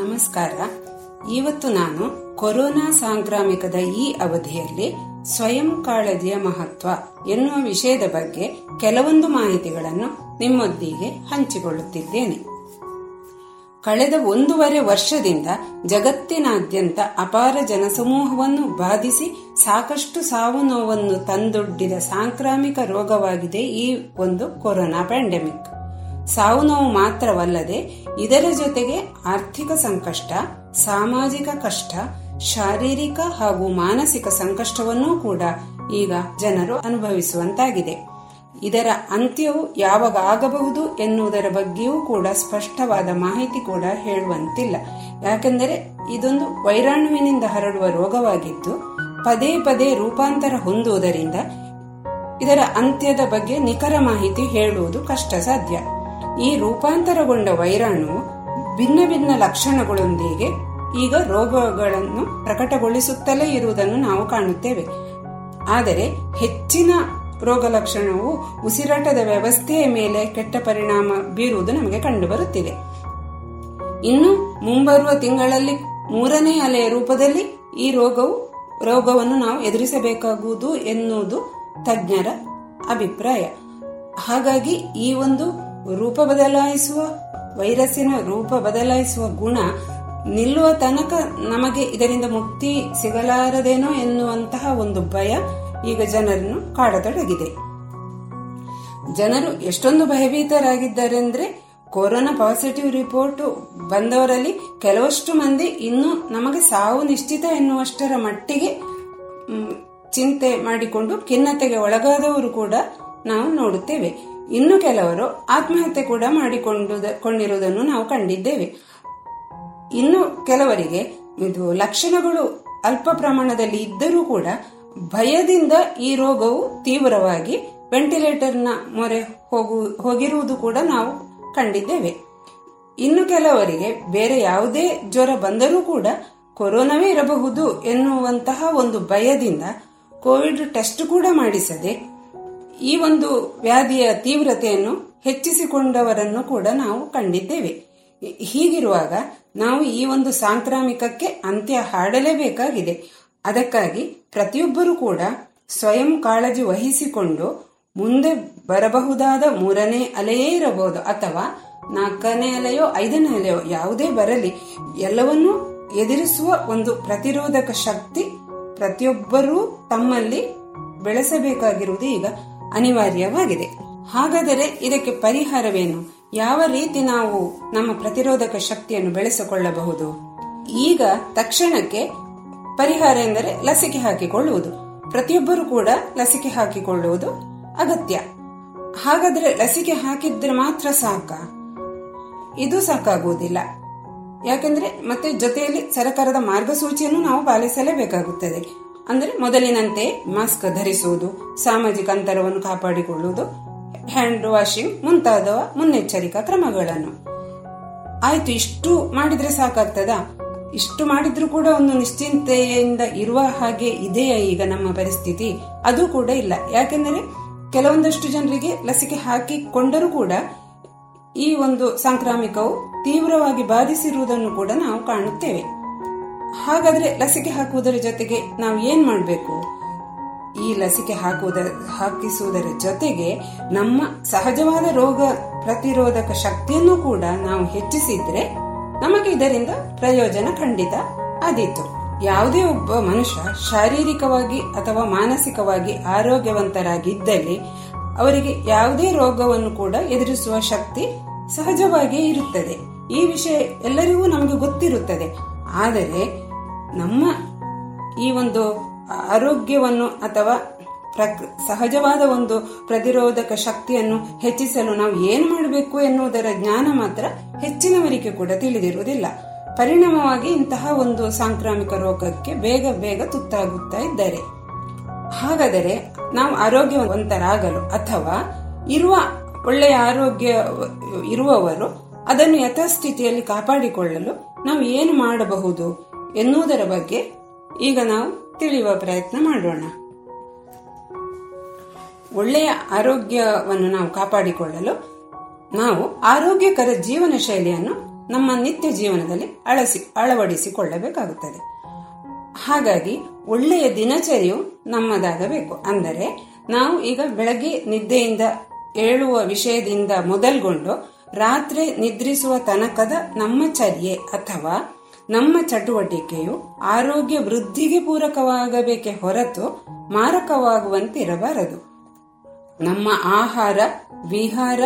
ನಮಸ್ಕಾರ. ಇವತ್ತು ನಾನು ಕೊರೋನಾ ಸಾಂಕ್ರಾಮಿಕದ ಈ ಅವಧಿಯಲ್ಲಿ ಸ್ವಯಂ ಕಾಳಜಿಯ ಮಹತ್ವ ಎನ್ನುವ ವಿಷಯದ ಬಗ್ಗೆ ಕೆಲವೊಂದು ಮಾಹಿತಿಗಳನ್ನು ನಿಮ್ಮೊಂದಿಗೆ ಹಂಚಿಕೊಳ್ಳುತ್ತಿದ್ದೇನೆ. ಕಳೆದ ಒಂದೂವರೆ ವರ್ಷದಿಂದ ಜಗತ್ತಿನಾದ್ಯಂತ ಅಪಾರ ಜನಸಮೂಹವನ್ನು ಬಾಧಿಸಿ ಸಾಕಷ್ಟು ಸಾವು ನೋವನ್ನು ತಂದೊಡ್ಡಿದ ಸಾಂಕ್ರಾಮಿಕ ರೋಗವಾಗಿದೆ ಈ ಒಂದು ಕೊರೋನಾ ಪ್ಯಾಂಡೆಮಿಕ್ ಸಾವು ನೋವು ಮಾತ್ರವಲ್ಲದೆ ಇದರ ಜೊತೆಗೆ ಆರ್ಥಿಕ ಸಂಕಷ್ಟ, ಸಾಮಾಜಿಕ ಕಷ್ಟ, ಶಾರೀರಿಕ ಹಾಗೂ ಮಾನಸಿಕ ಸಂಕಷ್ಟವನ್ನೂ ಕೂಡ ಈಗ ಜನರು ಅನುಭವಿಸುವಂತಾಗಿದೆ. ಇದರ ಅಂತ್ಯವು ಯಾವಾಗ ಆಗಬಹುದು ಎನ್ನುವುದರ ಬಗ್ಗೆಯೂ ಕೂಡ ಸ್ಪಷ್ಟವಾದ ಮಾಹಿತಿ ಕೂಡ ಹೇಳುವಂತಿಲ್ಲ. ಯಾಕೆಂದರೆ ಇದೊಂದು ವೈರಾಣುವಿನಿಂದ ಹರಡುವ ರೋಗವಾಗಿದ್ದು, ಪದೇ ಪದೇ ರೂಪಾಂತರ ಹೊಂದುವುದರಿಂದ ಇದರ ಅಂತ್ಯದ ಬಗ್ಗೆ ನಿಖರ ಮಾಹಿತಿ ಹೇಳುವುದು ಕಷ್ಟ ಸಾಧ್ಯ ಈ ರೂಪಾಂತರಗೊಂಡ ವೈರಾಣು ಭಿನ್ನ ಭಿನ್ನ ಲಕ್ಷಣಗಳೊಂದಿಗೆ ಈಗ ರೋಗಗಳನ್ನು ಪ್ರಕಟಗೊಳಿಸುತ್ತಲೇ ಇರುವುದನ್ನು ನಾವು ಕಾಣುತ್ತೇವೆ. ಆದರೆ ಹೆಚ್ಚಿನ ರೋಗ ಲಕ್ಷಣವು ಉಸಿರಾಟದ ವ್ಯವಸ್ಥೆಯ ಮೇಲೆ ಕೆಟ್ಟ ಪರಿಣಾಮ ಬೀರುವುದು ನಮಗೆ ಕಂಡುಬರುತ್ತಿದೆ. ಇನ್ನು ಮುಂಬರುವ ತಿಂಗಳಲ್ಲಿ ಮೂರನೇ ಅಲೆಯ ರೂಪದಲ್ಲಿ ಈ ರೋಗವು, ರೋಗವನ್ನು ನಾವು ಎದುರಿಸಬೇಕಾಗುವುದು ಎನ್ನುವುದು ತಜ್ಞರ ಅಭಿಪ್ರಾಯ. ಹಾಗಾಗಿ ಈ ಒಂದು ರೂಪ ಬದಲಾಯಿಸುವ, ವೈರಸ್ಸಿನ ರೂಪ ಬದಲಾಯಿಸುವ ಗುಣ ನಿಲ್ಲುವ ತನಕ ನಮಗೆ ಇದರಿಂದ ಮುಕ್ತಿ ಸಿಗಲಾರದೇನೋ ಎನ್ನುವಂತಹ ಒಂದು ಭಯ ಈಗ ಜನರನ್ನು ಕಾಡತೊಡಗಿದೆ. ಜನರು ಎಷ್ಟೊಂದು ಭಯಭೀತರಾಗಿದ್ದಾರೆ ಅಂದ್ರೆ ಕೊರೋನಾ ಪಾಸಿಟಿವ್ ರಿಪೋರ್ಟ್ ಬಂದವರಲ್ಲಿ ಕೆಲವಷ್ಟು ಮಂದಿ ಇನ್ನು ನಮಗೆ ಸಾವು ನಿಶ್ಚಿತ ಎನ್ನುವಷ್ಟರ ಮಟ್ಟಿಗೆ ಚಿಂತೆ ಮಾಡಿಕೊಂಡು ಖಿನ್ನತೆಗೆ ಒಳಗಾದವರು ಕೂಡ ನಾವು ನೋಡುತ್ತೇವೆ. ಇನ್ನು ಕೆಲವರು ಆತ್ಮಹತ್ಯೆ ಕೂಡ ಮಾಡಿಕೊಂಡು ಕೊಂಡಿರುವುದನ್ನು ನಾವು ಕಂಡಿದ್ದೇವೆ. ಇನ್ನು ಕೆಲವರಿಗೆ ಇದು ಲಕ್ಷಣಗಳು ಅಲ್ಪ ಪ್ರಮಾಣದಲ್ಲಿ ಇದ್ದರೂ ಕೂಡ ಭಯದಿಂದ ಈ ರೋಗವು ತೀವ್ರವಾಗಿ ವೆಂಟಿಲೇಟರ್ನ ಮೊರೆ ಹೋಗು, ಹೋಗಿರುವುದು ಕೂಡ ನಾವು ಕಂಡಿದ್ದೇವೆ. ಇನ್ನು ಕೆಲವರಿಗೆ ಬೇರೆ ಯಾವುದೇ ಜ್ವರ ಬಂದರೂ ಕೂಡ ಕೊರೋನಾವೇ ಇರಬಹುದು ಎನ್ನುವಂತಹ ಒಂದು ಭಯದಿಂದ ಕೋವಿಡ್ ಟೆಸ್ಟ್ ಕೂಡ ಮಾಡಿಸದೆ ಈ ಒಂದು ವ್ಯಾಧಿಯ ತೀವ್ರತೆಯನ್ನು ಹೆಚ್ಚಿಸಿಕೊಂಡವರನ್ನು ಕೂಡ ನಾವು ಕಂಡಿದ್ದೇವೆ. ಹೀಗಿರುವಾಗ ನಾವು ಈ ಒಂದು ಸಾಂಕ್ರಾಮಿಕಕ್ಕೆ ಅಂತ್ಯ ಹಾಡಲೇಬೇಕಾಗಿದೆ. ಅದಕ್ಕಾಗಿ ಪ್ರತಿಯೊಬ್ಬರೂ ಕೂಡ ಸ್ವಯಂ ಕಾಳಜಿ ವಹಿಸಿಕೊಂಡು ಮುಂದೆ ಬರಬಹುದಾದ ಮೂರನೇ ಅಲೆಯೇ ಇರಬಹುದು. ಅಥವಾ ನಾಲ್ಕನೇ ಅಲೆಯೋ, ಐದನೇ ಅಲೆಯೋ, ಯಾವುದೇ ಬರಲಿ, ಎಲ್ಲವನ್ನೂ ಎದುರಿಸುವ ಒಂದು ಪ್ರತಿರೋಧಕ ಶಕ್ತಿ ಪ್ರತಿಯೊಬ್ಬರೂ ತಮ್ಮಲ್ಲಿ ಬೆಳೆಸಬೇಕಾಗಿರುವುದು ಈಗ ಅನಿವಾರ್ಯವಾಗಿದೆ. ಹಾಗಾದರೆ ಇದಕ್ಕೆ ಪರಿಹಾರವೇನು? ಯಾವ ರೀತಿ ನಾವು ನಮ್ಮ ಪ್ರತಿರೋಧಕ ಶಕ್ತಿಯನ್ನು ಬೆಳೆಸಿಕೊಳ್ಳಬಹುದು? ಈಗ ತಕ್ಷಣಕ್ಕೆ ಪರಿಹಾರ ಎಂದರೆ ಲಸಿಕೆ ಹಾಕಿಕೊಳ್ಳುವುದು. ಪ್ರತಿಯೊಬ್ಬರು ಕೂಡ ಲಸಿಕೆ ಹಾಕಿಕೊಳ್ಳುವುದು ಅಗತ್ಯ. ಹಾಗಾದ್ರೆ ಲಸಿಕೆ ಹಾಕಿದ್ರೆ ಮಾತ್ರ ಸಾಕ? ಇದು ಸಾಕಾಗುವುದಿಲ್ಲ. ಯಾಕಂದ್ರೆ ಮತ್ತೆ ಜೊತೆಯಲ್ಲಿ ಸರಕಾರದ ಮಾರ್ಗಸೂಚಿಯನ್ನು ನಾವು ಪಾಲಿಸಲೇಬೇಕಾಗುತ್ತದೆ. ಅಂದರೆ ಮೊದಲಿನಂತೆ ಮಾಸ್ಕ್ ಧರಿಸುವುದು, ಸಾಮಾಜಿಕ ಅಂತರವನ್ನು ಕಾಪಾಡಿಕೊಳ್ಳುವುದು, ಹ್ಯಾಂಡ್ ವಾಷಿಂಗ್ ಮುಂತಾದ ಮುನ್ನೆಚ್ಚರಿಕಾ ಕ್ರಮಗಳನ್ನು. ಆಯ್ತು, ಇಷ್ಟು ಮಾಡಿದ್ರೆ ಸಾಕಾಗ್ತದಾ? ಇಷ್ಟು ಮಾಡಿದ್ರೂ ಕೂಡ ಒಂದು ನಿಶ್ಚಿಂತೆಯಿಂದ ಇರುವ ಹಾಗೆ ಇದೆಯಾ ಈಗ ನಮ್ಮ ಪರಿಸ್ಥಿತಿ? ಅದು ಕೂಡ ಇಲ್ಲ. ಯಾಕೆಂದರೆ ಕೆಲವೊಂದಷ್ಟು ಜನರಿಗೆ ಲಸಿಕೆ ಹಾಕಿಕೊಂಡರೂ ಕೂಡ ಈ ಒಂದು ಸಾಂಕ್ರಾಮಿಕವು ತೀವ್ರವಾಗಿ ಬಾಧಿಸಿರುವುದನ್ನು ಕೂಡ ನಾವು ಕಾಣುತ್ತೇವೆ. ಹಾಗಾದ್ರೆ ಲಸಿಕೆ ಹಾಕುವುದರ ಜೊತೆಗೆ ನಾವು ಏನ್ ಮಾಡಬೇಕು? ಈ ಲಸಿಕೆ ಹಾಕುವುದರ ಹಾಕಿಸುವುದರ ಜೊತೆಗೆ ನಮ್ಮ ಸಹಜವಾದ ರೋಗ ಪ್ರತಿರೋಧಕ ಶಕ್ತಿಯನ್ನು ಕೂಡ ನಾವು ಹೆಚ್ಚಿಸಿದ್ರೆ ನಮಗೆ ಇದರಿಂದ ಪ್ರಯೋಜನ ಖಂಡಿತ ಆದೀತು. ಯಾವುದೇ ಒಬ್ಬ ಮನುಷ್ಯ ಶಾರೀರಿಕವಾಗಿ ಅಥವಾ ಮಾನಸಿಕವಾಗಿ ಆರೋಗ್ಯವಂತರಾಗಿದ್ದಲ್ಲಿ ಅವರಿಗೆ ಯಾವುದೇ ರೋಗವನ್ನು ಕೂಡ ಎದುರಿಸುವ ಶಕ್ತಿ ಸಹಜವಾಗಿಯೇ ಇರುತ್ತದೆ. ಈ ವಿಷಯ ಎಲ್ಲರಿಗೂ ನಮಗೆ ಗೊತ್ತಿರುತ್ತದೆ. ಆದರೆ ನಮ್ಮ ಈ ಒಂದು ಆರೋಗ್ಯವನ್ನು ಅಥವಾ ಪ್ರಕ್, ಸಹಜವಾದ ಒಂದು ಪ್ರತಿರೋಧಕ ಶಕ್ತಿಯನ್ನು ಹೆಚ್ಚಿಸಲು ನಾವು ಏನು ಮಾಡಬೇಕು ಎನ್ನುವುದರ ಜ್ಞಾನ ಮಾತ್ರ ಹೆಚ್ಚಿನವರಿಗೆ ಕೂಡ ತಿಳಿದಿರುವುದಿಲ್ಲ. ಪರಿಣಾಮವಾಗಿ ಇಂತಹ ಒಂದು ಸಾಂಕ್ರಾಮಿಕ ರೋಗಕ್ಕೆ ಬೇಗ ಬೇಗ ತುತ್ತಾಗುತ್ತಾ ಇದ್ದಾರೆ. ಹಾಗಾದರೆ ನಾವು ಆರೋಗ್ಯವಂತರಾಗಲು ಅಥವಾ ಇರುವ ಒಳ್ಳೆಯ ಆರೋಗ್ಯ ಇರುವವರು ಅದನ್ನು ಯಥಾಸ್ಥಿತಿಯಲ್ಲಿ ಕಾಪಾಡಿಕೊಳ್ಳಲು ನಾವು ಏನು ಮಾಡಬಹುದು ಎನ್ನುವುದರ ಬಗ್ಗೆ ಈಗ ನಾವು ತಿಳಿಯುವ ಪ್ರಯತ್ನ ಮಾಡೋಣ. ಒಳ್ಳೆಯ ಆರೋಗ್ಯವನ್ನು ನಾವು ಕಾಪಾಡಿಕೊಳ್ಳಲು ನಾವು ಆರೋಗ್ಯಕರ ಜೀವನ ಶೈಲಿಯನ್ನು ನಮ್ಮ ನಿತ್ಯ ಜೀವನದಲ್ಲಿ ಅಳಸಿ, ಅಳವಡಿಸಿಕೊಳ್ಳಬೇಕಾಗುತ್ತದೆ. ಹಾಗಾಗಿ ಒಳ್ಳೆಯ ದಿನಚರಿಯು ನಮ್ಮದಾಗಬೇಕು. ಅಂದರೆ ನಾವು ಈಗ ಬೆಳಗ್ಗೆ ನಿದ್ದೆಯಿಂದ ಏಳುವ ವಿಷಯದಿಂದ ಮೊದಲ್ಗೊಂಡು ರಾತ್ರಿ ನಿದ್ರಿಸುವ ತನಕದ ನಮ್ಮ ಚರ್ಯೆ ಅಥವಾ ನಮ್ಮ ಚಟುವಟಿಕೆಯು ಆರೋಗ್ಯ ವೃದ್ಧಿಗೆ ಪೂರಕವಾಗಬೇಕೆ ಹೊರತು ಮಾರಕವಾಗುವಂತಿರಬಾರದು. ನಮ್ಮ ಆಹಾರ, ವಿಹಾರ,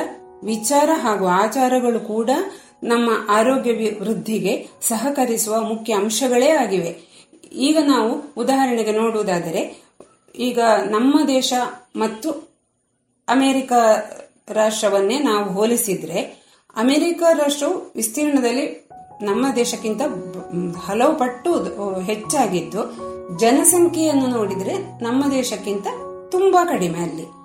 ವಿಚಾರ ಹಾಗೂ ಆಚಾರಗಳು ಕೂಡ ನಮ್ಮ ಆರೋಗ್ಯ ವೃದ್ಧಿಗೆ ಸಹಕರಿಸುವ ಮುಖ್ಯ ಅಂಶಗಳೇ ಆಗಿವೆ. ಈಗ ನಾವು ಉದಾಹರಣೆಗೆ ನೋಡುವುದಾದರೆ, ಈಗ ನಮ್ಮ ದೇಶ ಮತ್ತು ಅಮೆರಿಕ ರಾಷ್ಟ್ರವನ್ನೇ ನಾವು ಹೋಲಿಸಿದ್ರೆ, ಅಮೆರಿಕ ರಾಷ್ಟ್ರವು ವಿಸ್ತೀರ್ಣದಲ್ಲಿ ನಮ್ಮ ದೇಶಕ್ಕಿಂತ ಹಲವು ಪಟ್ಟು ಹೆಚ್ಚಾಗಿದ್ದು, ಜನಸಂಖ್ಯೆಯನ್ನು ನೋಡಿದ್ರೆ ನಮ್ಮ ದೇಶಕ್ಕಿಂತ ತುಂಬಾ ಕಡಿಮೆ ಅಲ್ಲಿ.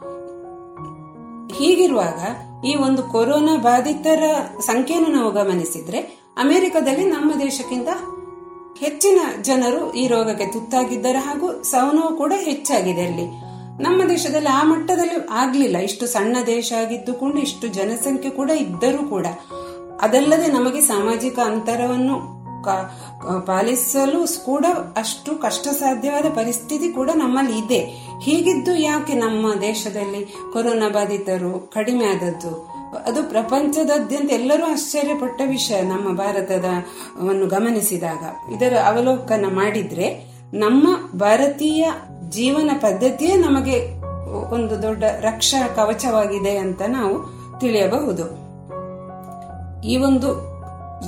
ಹೀಗಿರುವಾಗ ಈ ಒಂದು ಕೊರೋನಾ ಬಾಧಿತರ ಸಂಖ್ಯೆಯನ್ನು ನಾವು ಗಮನಿಸಿದ್ರೆ ಅಮೆರಿಕದಲ್ಲಿ ನಮ್ಮ ದೇಶಕ್ಕಿಂತ ಹೆಚ್ಚಿನ ಜನರು ಈ ರೋಗಕ್ಕೆ ತುತ್ತಾಗಿದ್ದಾರೆ ಹಾಗೂ ಸಾವು ಕೂಡ ಹೆಚ್ಚಾಗಿದೆ ಅಲ್ಲಿ. ನಮ್ಮ ದೇಶದಲ್ಲಿ ಆ ಮಟ್ಟದಲ್ಲಿ ಆಗ್ಲಿಲ್ಲ. ಇಷ್ಟು ಸಣ್ಣ ದೇಶ ಆಗಿದ್ದುಕೊಂಡು ಇಷ್ಟು ಜನಸಂಖ್ಯೆ ಕೂಡ ಇದ್ದರೂ ಕೂಡ ಅದಲ್ಲದೆ ನಮಗೆ ಸಾಮಾಜಿಕ ಅಂತರವನ್ನು ಪಾಲಿಸಲು ಕೂಡ ಅಷ್ಟು ಕಷ್ಟ ಸಾಧ್ಯವಾದ ಪರಿಸ್ಥಿತಿ ಕೂಡ ನಮ್ಮಲ್ಲಿ ಇದೆ. ಹೀಗಿದ್ದು ಯಾಕೆ ನಮ್ಮ ದೇಶದಲ್ಲಿ ಕೊರೋನಾ ಬಾಧಿತರು ಕಡಿಮೆ ಆದದ್ದು? ಅದು ಪ್ರಪಂಚದಾದ್ಯಂತ ಎಲ್ಲರೂ ಆಶ್ಚರ್ಯಪಟ್ಟ ವಿಷಯ ನಮ್ಮ ಭಾರತದ ಅನ್ನು ಗಮನಿಸಿದಾಗ. ಇದರ ಅವಲೋಕನ ಮಾಡಿದ್ರೆ ನಮ್ಮ ಭಾರತೀಯ ಜೀವನ ಪದ್ಧತಿಯೇ ನಮಗೆ ಒಂದು ದೊಡ್ಡ ರಕ್ಷಾ ಕವಚವಾಗಿದೆ ಅಂತ ನಾವು ತಿಳಿಯಬಹುದು. ಈ ಒಂದು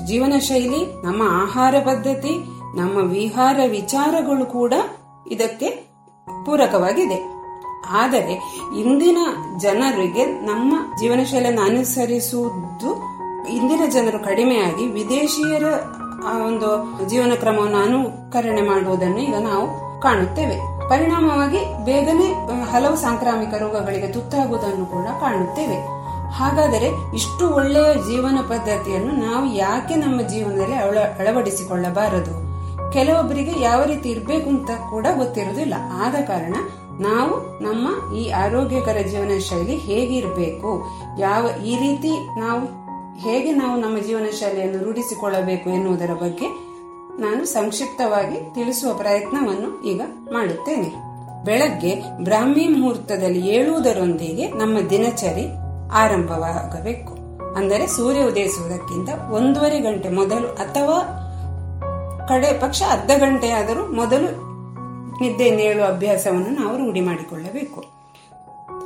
ಜೀವನ ಶೈಲಿ ನಮ್ಮ ಆಹಾರ ಪದ್ಧತಿ, ನಮ್ಮ ವಿಹಾರ ವಿಚಾರಗಳು ಕೂಡ ಇದಕ್ಕೆ ಪೂರಕವಾಗಿದೆ. ಆದರೆ ಇಂದಿನ ಜನರಿಗೆ ನಮ್ಮ ಜೀವನ ಶೈಲಿಯನ್ನು ಅನುಸರಿಸುವುದು ಇಂದಿನ ಜನರು ಕಡಿಮೆಯಾಗಿ ವಿದೇಶಿಯರ ಒಂದು ಜೀವನ ಕ್ರಮವನ್ನು ಅನುಕರಣೆ ಮಾಡುವುದನ್ನು ಈಗ ನಾವು ಕಾಣುತ್ತೇವೆ. ಪರಿಣಾಮವಾಗಿ ಬೇಗನೆ ಹಲವು ಸಾಂಕ್ರಾಮಿಕ ರೋಗಗಳಿಗೆ ತುತ್ತಾಗುವುದನ್ನು ಕೂಡ ಕಾಣುತ್ತೇವೆ. ಹಾಗಾದರೆ ಇಷ್ಟು ಒಳ್ಳೆಯ ಜೀವನ ಪದ್ಧತಿಯನ್ನು ನಾವು ಯಾಕೆ ನಮ್ಮ ಜೀವನದಲ್ಲಿ ಅಳ- ಅಳವಡಿಸಿಕೊಳ್ಳಬಾರದು? ಕೆಲವೊಬ್ಬರಿಗೆ ಯಾವ ರೀತಿ ಇರಬೇಕು ಅಂತ ಕೂಡ ಗೊತ್ತಿರುವುದಿಲ್ಲ. ಆದ ಕಾರಣ ನಾವು ನಮ್ಮ ಈ ಆರೋಗ್ಯಕರ ಜೀವನ ಶೈಲಿ ಹೇಗಿರಬೇಕು ಯಾವ, ಈ ರೀತಿ ನಾವು ಹೇಗೆ ನಾವು ನಮ್ಮ ಜೀವನ ಶೈಲಿಯನ್ನು ರೂಢಿಸಿಕೊಳ್ಳಬೇಕು ಎನ್ನುವುದರ ಬಗ್ಗೆ ನಾನು ಸಂಕ್ಷಿಪ್ತವಾಗಿ ತಿಳಿಸುವ ಪ್ರಯತ್ನವನ್ನು ಈಗ ಮಾಡುತ್ತೇನೆ. ಬೆಳಗ್ಗೆ ಬ್ರಾಹ್ಮಿ ಮುಹೂರ್ತದಲ್ಲಿ ಏಳುವುದರೊಂದಿಗೆ ನಮ್ಮ ದಿನಚರಿ ಆರಂಭವಾಗಬೇಕು. ಅಂದರೆ ಸೂರ್ಯ ಉದಯಿಸುವುದಕ್ಕಿಂತ ಒಂದೂವರೆ ಗಂಟೆ ಮೊದಲು ಅಥವಾ ಕಡೆ ಪಕ್ಷ ಅರ್ಧ ಗಂಟೆಯಾದರೂ ಮೊದಲು ನಿದ್ದೆ ನೇಳುವ ಅಭ್ಯಾಸವನ್ನು ನಾವು ರೂಢಿ ಮಾಡಿಕೊಳ್ಳಬೇಕು.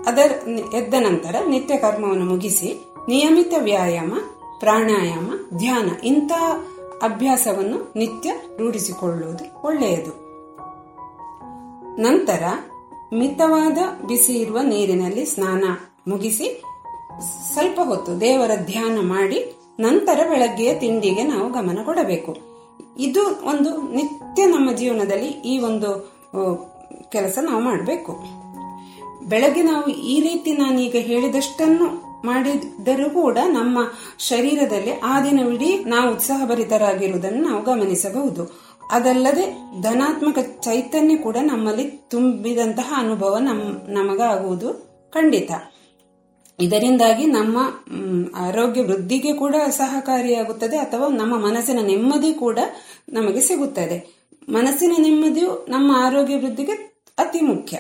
ಅದರ ಎದ್ದ ನಂತರ ನಿತ್ಯ ಕರ್ಮವನ್ನು ಮುಗಿಸಿ ನಿಯಮಿತ ವ್ಯಾಯಾಮ, ಪ್ರಾಣಾಯಾಮ, ಧ್ಯಾನ ಇಂತಹ ಅಭ್ಯಾಸವನ್ನು ನಿತ್ಯ ರೂಢಿಸಿಕೊಳ್ಳುವುದು ಒಳ್ಳೆಯದು. ನಂತರ ಮಿತವಾದ ಬಿಸಿ ಇರುವ ನೀರಿನಲ್ಲಿ ಸ್ನಾನ ಮುಗಿಸಿ ಸ್ವಲ್ಪ ಹೊತ್ತು ದೇವರ ಧ್ಯಾನ ಮಾಡಿ ನಂತರ ಬೆಳಗ್ಗೆಯ ತಿಂಡಿಗೆ ನಾವು ಗಮನ ಕೊಡಬೇಕು. ಇದು ಒಂದು ನಿತ್ಯ ನಮ್ಮ ಜೀವನದಲ್ಲಿ ಈ ಒಂದು ಕೆಲಸ ನಾವು ಮಾಡಬೇಕು. ಬೆಳಗ್ಗೆ ನಾವು ಈ ರೀತಿ ನಾನೀಗ ಹೇಳಿದಷ್ಟನ್ನು ಮಾಡಿದರೂ ಕೂಡ ನಮ್ಮ ಶರೀರದಲ್ಲಿ ಆ ದಿನವಿಡೀ ನಾವು ಉತ್ಸಾಹಭರಿತರಾಗಿರುವುದನ್ನು ನಾವು ಗಮನಿಸಬಹುದು. ಅದಲ್ಲದೆ ಧನಾತ್ಮಕ ಚೈತನ್ಯ ಕೂಡ ನಮ್ಮಲ್ಲಿ ತುಂಬಿದಂತಹ ಅನುಭವ ನಮ್, ನಮಗಾಗುವುದು ಖಂಡಿತ. ಇದರಿಂದಾಗಿ ನಮ್ಮ ಆರೋಗ್ಯ ವೃದ್ಧಿಗೆ ಕೂಡ ಸಹಕಾರಿಯಾಗುತ್ತದೆ ಅಥವಾ ನಮ್ಮ ಮನಸ್ಸಿನ ನೆಮ್ಮದಿ ಕೂಡ ನಮಗೆ ಸಿಗುತ್ತದೆ. ಮನಸ್ಸಿನ ನೆಮ್ಮದಿಯು ನಮ್ಮ ಆರೋಗ್ಯ ವೃದ್ಧಿಗೆ ಅತಿ ಮುಖ್ಯ.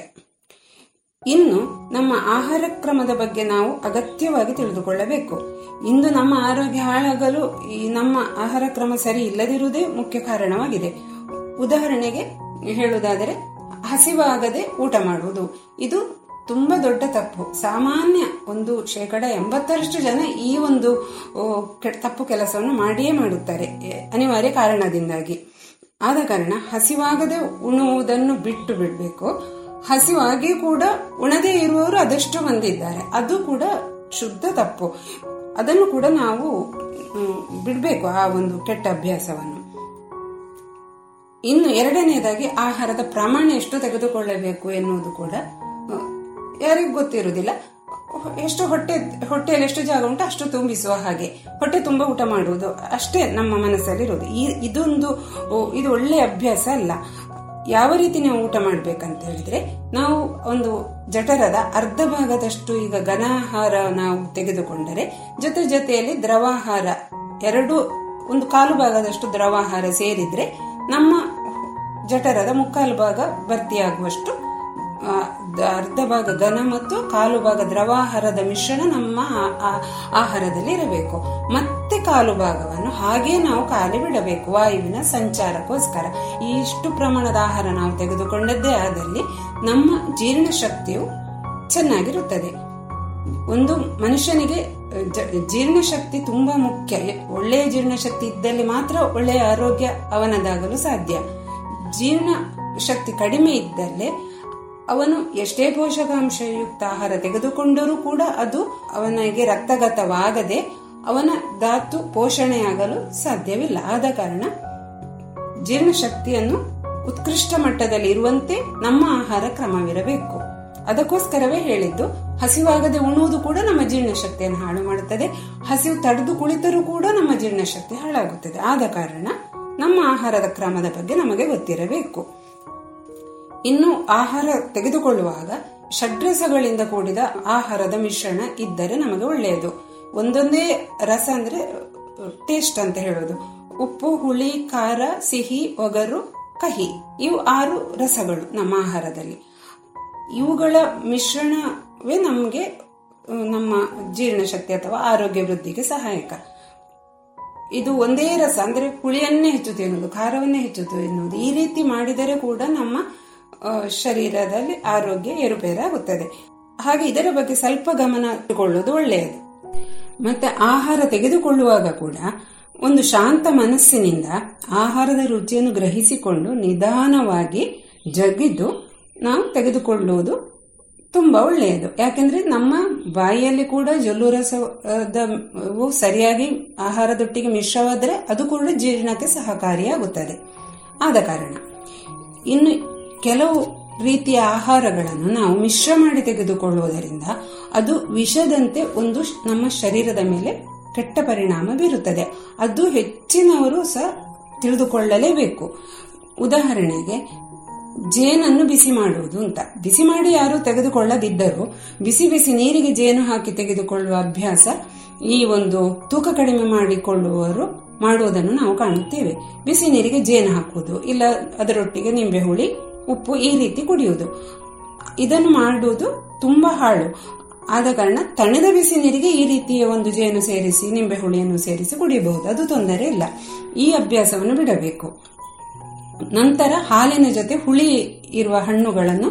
ಇನ್ನು ನಮ್ಮ ಆಹಾರ ಕ್ರಮದ ಬಗ್ಗೆ ನಾವು ಅಗತ್ಯವಾಗಿ ತಿಳಿದುಕೊಳ್ಳಬೇಕು. ಇಂದು ನಮ್ಮ ಆರೋಗ್ಯ ಹಾಳಾಗಲು ಈ ನಮ್ಮ ಆಹಾರ ಕ್ರಮ ಸರಿ ಇಲ್ಲದಿರುವುದೇ ಮುಖ್ಯ ಕಾರಣವಾಗಿದೆ. ಉದಾಹರಣೆಗೆ ಹೇಳುವುದಾದರೆ, ಹಸಿವಾಗದೆ ಊಟ ಮಾಡುವುದು. ಇದು ತುಂಬಾ ದೊಡ್ಡ ತಪ್ಪು. ಸಾಮಾನ್ಯ ಒಂದು ಶೇಕಡ ಎಂಬತ್ತರಷ್ಟು ಜನ ಈ ಒಂದು ತಪ್ಪು ಕೆಲಸವನ್ನು ಮಾಡಿಯೇ ಮಾಡುತ್ತಾರೆ. ಅನಿವಾರ್ಯ ಕಾರಣದಿಂದಾಗಿ. ಆದ ಕಾರಣ ಹಸಿವಾಗದೆ ಉಣುವುದನ್ನು ಬಿಟ್ಟು ಬಿಡಬೇಕು. ಹಸಿವಾಗಿ ಕೂಡ ಉಣದೇ ಇರುವವರು ಅದೆಷ್ಟು ಮಂದಿ ಇದ್ದಾರೆ ಅದು ಕೂಡ ಶುದ್ಧ ತಪ್ಪು. ಅದನ್ನು ಕೂಡ ನಾವು ಬಿಡಬೇಕು ಆ ಒಂದು ಕೆಟ್ಟ ಅಭ್ಯಾಸವನ್ನು. ಇನ್ನು ಎರಡನೆಯದಾಗಿ ಆಹಾರದ ಪ್ರಮಾಣ ಎಷ್ಟು ತೆಗೆದುಕೊಳ್ಳಬೇಕು ಎನ್ನುವುದು ಕೂಡ ಯಾರಿಗೂ ಗೊತ್ತಿರುವುದಿಲ್ಲ. ಎಷ್ಟು ಹೊಟ್ಟೆ, ಹೊಟ್ಟೆಯಲ್ಲಿ ಎಷ್ಟು ಜಾಗ ಉಂಟು, ಅಷ್ಟು ತುಂಬಿಸುವ ಹಾಗೆ. ಹೊಟ್ಟೆ ತುಂಬ ಊಟ ಮಾಡುವುದು ಅಷ್ಟೇ ನಮ್ಮ ಮನಸ್ಸಲ್ಲಿ ಇರುವುದು ಈ, ಇದೊಂದು ಇದು ಒಳ್ಳೆ ಅಭ್ಯಾಸ ಅಲ್ಲ. ಯಾವ ರೀತಿ ನಾವು ಊಟ ಮಾಡ್ಬೇಕಂತ ಹೇಳಿದ್ರೆ, ನಾವು ಒಂದು ಜಠರದ ಅರ್ಧ ಭಾಗದಷ್ಟು ಈಗ ಘನಾಹಾರ ನಾವು ತೆಗೆದುಕೊಂಡರೆ, ಜೊತೆ ಜೊತೆಯಲ್ಲಿ ದ್ರವಾಹಾರ, ಎರಡು, ಒಂದು ಕಾಲು ಭಾಗದಷ್ಟು ದ್ರವಾಹಾರ ಸೇರಿದ್ರೆ ನಮ್ಮ ಜಠರದ ಮುಕ್ಕಾಲು ಭಾಗ ಭರ್ತಿಯಾಗುವಷ್ಟು ಅರ್ಧ ಭಾಗ ಘನ ಮತ್ತು ಕಾಲು ಭಾಗ ದ್ರವಾಹಾರದ ಮಿಶ್ರಣ ನಮ್ಮ ಆಹಾರದಲ್ಲಿ ಇರಬೇಕು ಮತ್ತೆ ಕಾಲು ಭಾಗವನ್ನು ಹಾಗೆ ನಾವು ಖಾಲಿ ಬಿಡಬೇಕು. ವಾಯುವಿನ ಸಂಚಾರಕ್ಕೋಸ್ಕರ. ಇಷ್ಟು ಪ್ರಮಾಣದ ಆಹಾರ ನಾವು ತೆಗೆದುಕೊಂಡದ್ದೇ ಆದಲ್ಲಿ ನಮ್ಮ ಜೀರ್ಣಶಕ್ತಿಯು ಚೆನ್ನಾಗಿರುತ್ತದೆ. ಒಂದು ಮನುಷ್ಯನಿಗೆ ಜೀರ್ಣಶಕ್ತಿ ತುಂಬಾ ಮುಖ್ಯ. ಒಳ್ಳೆಯ ಜೀರ್ಣಶಕ್ತಿ ಇದ್ದಲ್ಲಿ ಮಾತ್ರ ಒಳ್ಳೆಯ ಆರೋಗ್ಯ ಅವನದಾಗಲು ಸಾಧ್ಯ. ಜೀರ್ಣ ಶಕ್ತಿ ಕಡಿಮೆ ಇದ್ದಲ್ಲಿ ಅವನು ಎಷ್ಟೇ ಪೋಷಕಾಂಶಯುಕ್ತ ಆಹಾರ ತೆಗೆದುಕೊಂಡರೂ ಕೂಡ ಅದು ಅವನಿಗೆ ರಕ್ತಗತವಾಗದೆ ಅವನ ಧಾತು ಪೋಷಣೆಯಾಗಲು ಸಾಧ್ಯವಿಲ್ಲ. ಆದ ಕಾರಣ ಜೀರ್ಣಶಕ್ತಿಯನ್ನು ಉತ್ಕೃಷ್ಟ ಮಟ್ಟದಲ್ಲಿ ಇರುವಂತೆ ನಮ್ಮ ಆಹಾರ ಕ್ರಮವಿರಬೇಕು. ಅದಕ್ಕೋಸ್ಕರವೇ ಹೇಳಿದ್ದು, ಹಸಿವಾಗದೆ ಉಣ್ಣುವುದು ಕೂಡ ನಮ್ಮ ಜೀರ್ಣಶಕ್ತಿಯನ್ನು ಹಾಳು ಮಾಡುತ್ತದೆ. ಹಸಿವು ತಡೆದು ಕುಳಿತರೂ ಕೂಡ ನಮ್ಮ ಜೀರ್ಣಶಕ್ತಿ ಹಾಳಾಗುತ್ತದೆ. ಆದ ಕಾರಣ ನಮ್ಮ ಆಹಾರದ ಕ್ರಮದ ಬಗ್ಗೆ ನಮಗೆ ಗೊತ್ತಿರಬೇಕು. ಇನ್ನು ಆಹಾರ ತೆಗೆದುಕೊಳ್ಳುವಾಗ ಷಡ್ರಸಗಳಿಂದ ಕೂಡಿದ ಆಹಾರದ ಮಿಶ್ರಣ ಇದ್ದರೆ ನಮಗೆ ಒಳ್ಳೆಯದು. ಒಂದೊಂದೇ ರಸ ಅಂದ್ರೆ ಟೇಸ್ಟ್ ಅಂತ ಹೇಳೋದು. ಉಪ್ಪು, ಹುಳಿ, ಖಾರ, ಸಿಹಿ, ಒಗರು, ಕಹಿ ಇವು ಆರು ರಸಗಳು ನಮ್ಮ ಆಹಾರದಲ್ಲಿ. ಇವುಗಳ ಮಿಶ್ರಣವೇ ನಮಗೆ ನಮ್ಮ ಜೀರ್ಣಶಕ್ತಿ ಅಥವಾ ಆರೋಗ್ಯ ವೃದ್ಧಿಗೆ ಸಹಾಯಕ. ಇದು ಒಂದೇ ರಸ ಅಂದ್ರೆ ಹುಳಿಯನ್ನೇ ಹೆಚ್ಚು ಎನ್ನುವುದು, ಖಾರವನ್ನೇ ಹೆಚ್ಚು ತಿನ್ನುವುದು ಈ ರೀತಿ ಮಾಡಿದರೆ ಕೂಡ ನಮ್ಮ ಶರೀರದಲ್ಲಿ ಆರೋಗ್ಯ ಏರುಪೇರಾಗುತ್ತದೆ. ಹಾಗೆ ಇದರ ಬಗ್ಗೆ ಸ್ವಲ್ಪ ಗಮನ ಇಟ್ಟುಕೊಳ್ಳುವುದು ಒಳ್ಳೆಯದು. ಮತ್ತೆ ಆಹಾರ ತೆಗೆದುಕೊಳ್ಳುವಾಗ ಕೂಡ ಒಂದು ಶಾಂತ ಮನಸ್ಸಿನಿಂದ ಆಹಾರದ ರುಚಿಯನ್ನು ಗ್ರಹಿಸಿಕೊಂಡು ನಿಧಾನವಾಗಿ ಜಗಿದು ನಾವು ತೆಗೆದುಕೊಳ್ಳುವುದು ತುಂಬಾ ಒಳ್ಳೆಯದು. ಯಾಕೆಂದ್ರೆ ನಮ್ಮ ಬಾಯಿಯಲ್ಲಿ ಕೂಡ ಜೊಲ್ಲು ರಸವು ಸರಿಯಾಗಿ ಆಹಾರದೊಟ್ಟಿಗೆ ಮಿಶ್ರವಾದರೆ ಅದು ಕೂಡ ಜೀರ್ಣಕ್ಕೆ ಸಹಕಾರಿಯಾಗುತ್ತದೆ. ಆದ ಕಾರಣ ಇನ್ನು ಕೆಲವು ರೀತಿಯ ಆಹಾರಗಳನ್ನು ನಾವು ಮಿಶ್ರ ಮಾಡಿ ತೆಗೆದುಕೊಳ್ಳುವುದರಿಂದ ಅದು ವಿಷದಂತೆ ಒಂದು ನಮ್ಮ ಶರೀರದ ಮೇಲೆ ಕೆಟ್ಟ ಪರಿಣಾಮ ಬೀರುತ್ತದೆ. ಅದು ಹೆಚ್ಚಿನವರು ಸಹ ತಿಳಿದುಕೊಳ್ಳಲೇಬೇಕು. ಉದಾಹರಣೆಗೆ, ಜೇನನ್ನು ಬಿಸಿ ಮಾಡುವುದು ಅಂತ. ಬಿಸಿ ಮಾಡಿ ಯಾರು ತೆಗೆದುಕೊಳ್ಳದಿದ್ದರೂ, ಬಿಸಿ ಬಿಸಿ ನೀರಿಗೆ ಜೇನು ಹಾಕಿ ತೆಗೆದುಕೊಳ್ಳುವ ಅಭ್ಯಾಸ ಈ ಒಂದು ತೂಕ ಕಡಿಮೆ ಮಾಡಿಕೊಳ್ಳುವವರು ಮಾಡುವುದನ್ನು ನಾವು ಕಾಣುತ್ತೇವೆ. ಬಿಸಿ ನೀರಿಗೆ ಜೇನು ಹಾಕುವುದು, ಇಲ್ಲ ಅದರೊಟ್ಟಿಗೆ ನಿಂಬೆ ಹುಳಿ ಉಪ್ಪು ಈ ರೀತಿ ಕುಡಿಯುವುದು. ಇದನ್ನು ಮಾಡುವುದು ತುಂಬಾ ಹಾಳು. ಆದ ಕಾರಣ ತಣ್ಣದ ಬಿಸಿ ನೀರಿಗೆ ಈ ರೀತಿಯ ಒಂದು ಜೇನು ಸೇರಿಸಿ, ನಿಂಬೆ ಹುಳಿಯನ್ನು ಸೇರಿಸಿ ಕುಡಿಯಬಹುದು. ಅದು ತೊಂದರೆ ಇಲ್ಲ. ಈ ಅಭ್ಯಾಸವನ್ನು ಬಿಡಬೇಕು. ನಂತರ ಹಾಲಿನ ಜೊತೆ ಹುಳಿ ಇರುವ ಹಣ್ಣುಗಳನ್ನು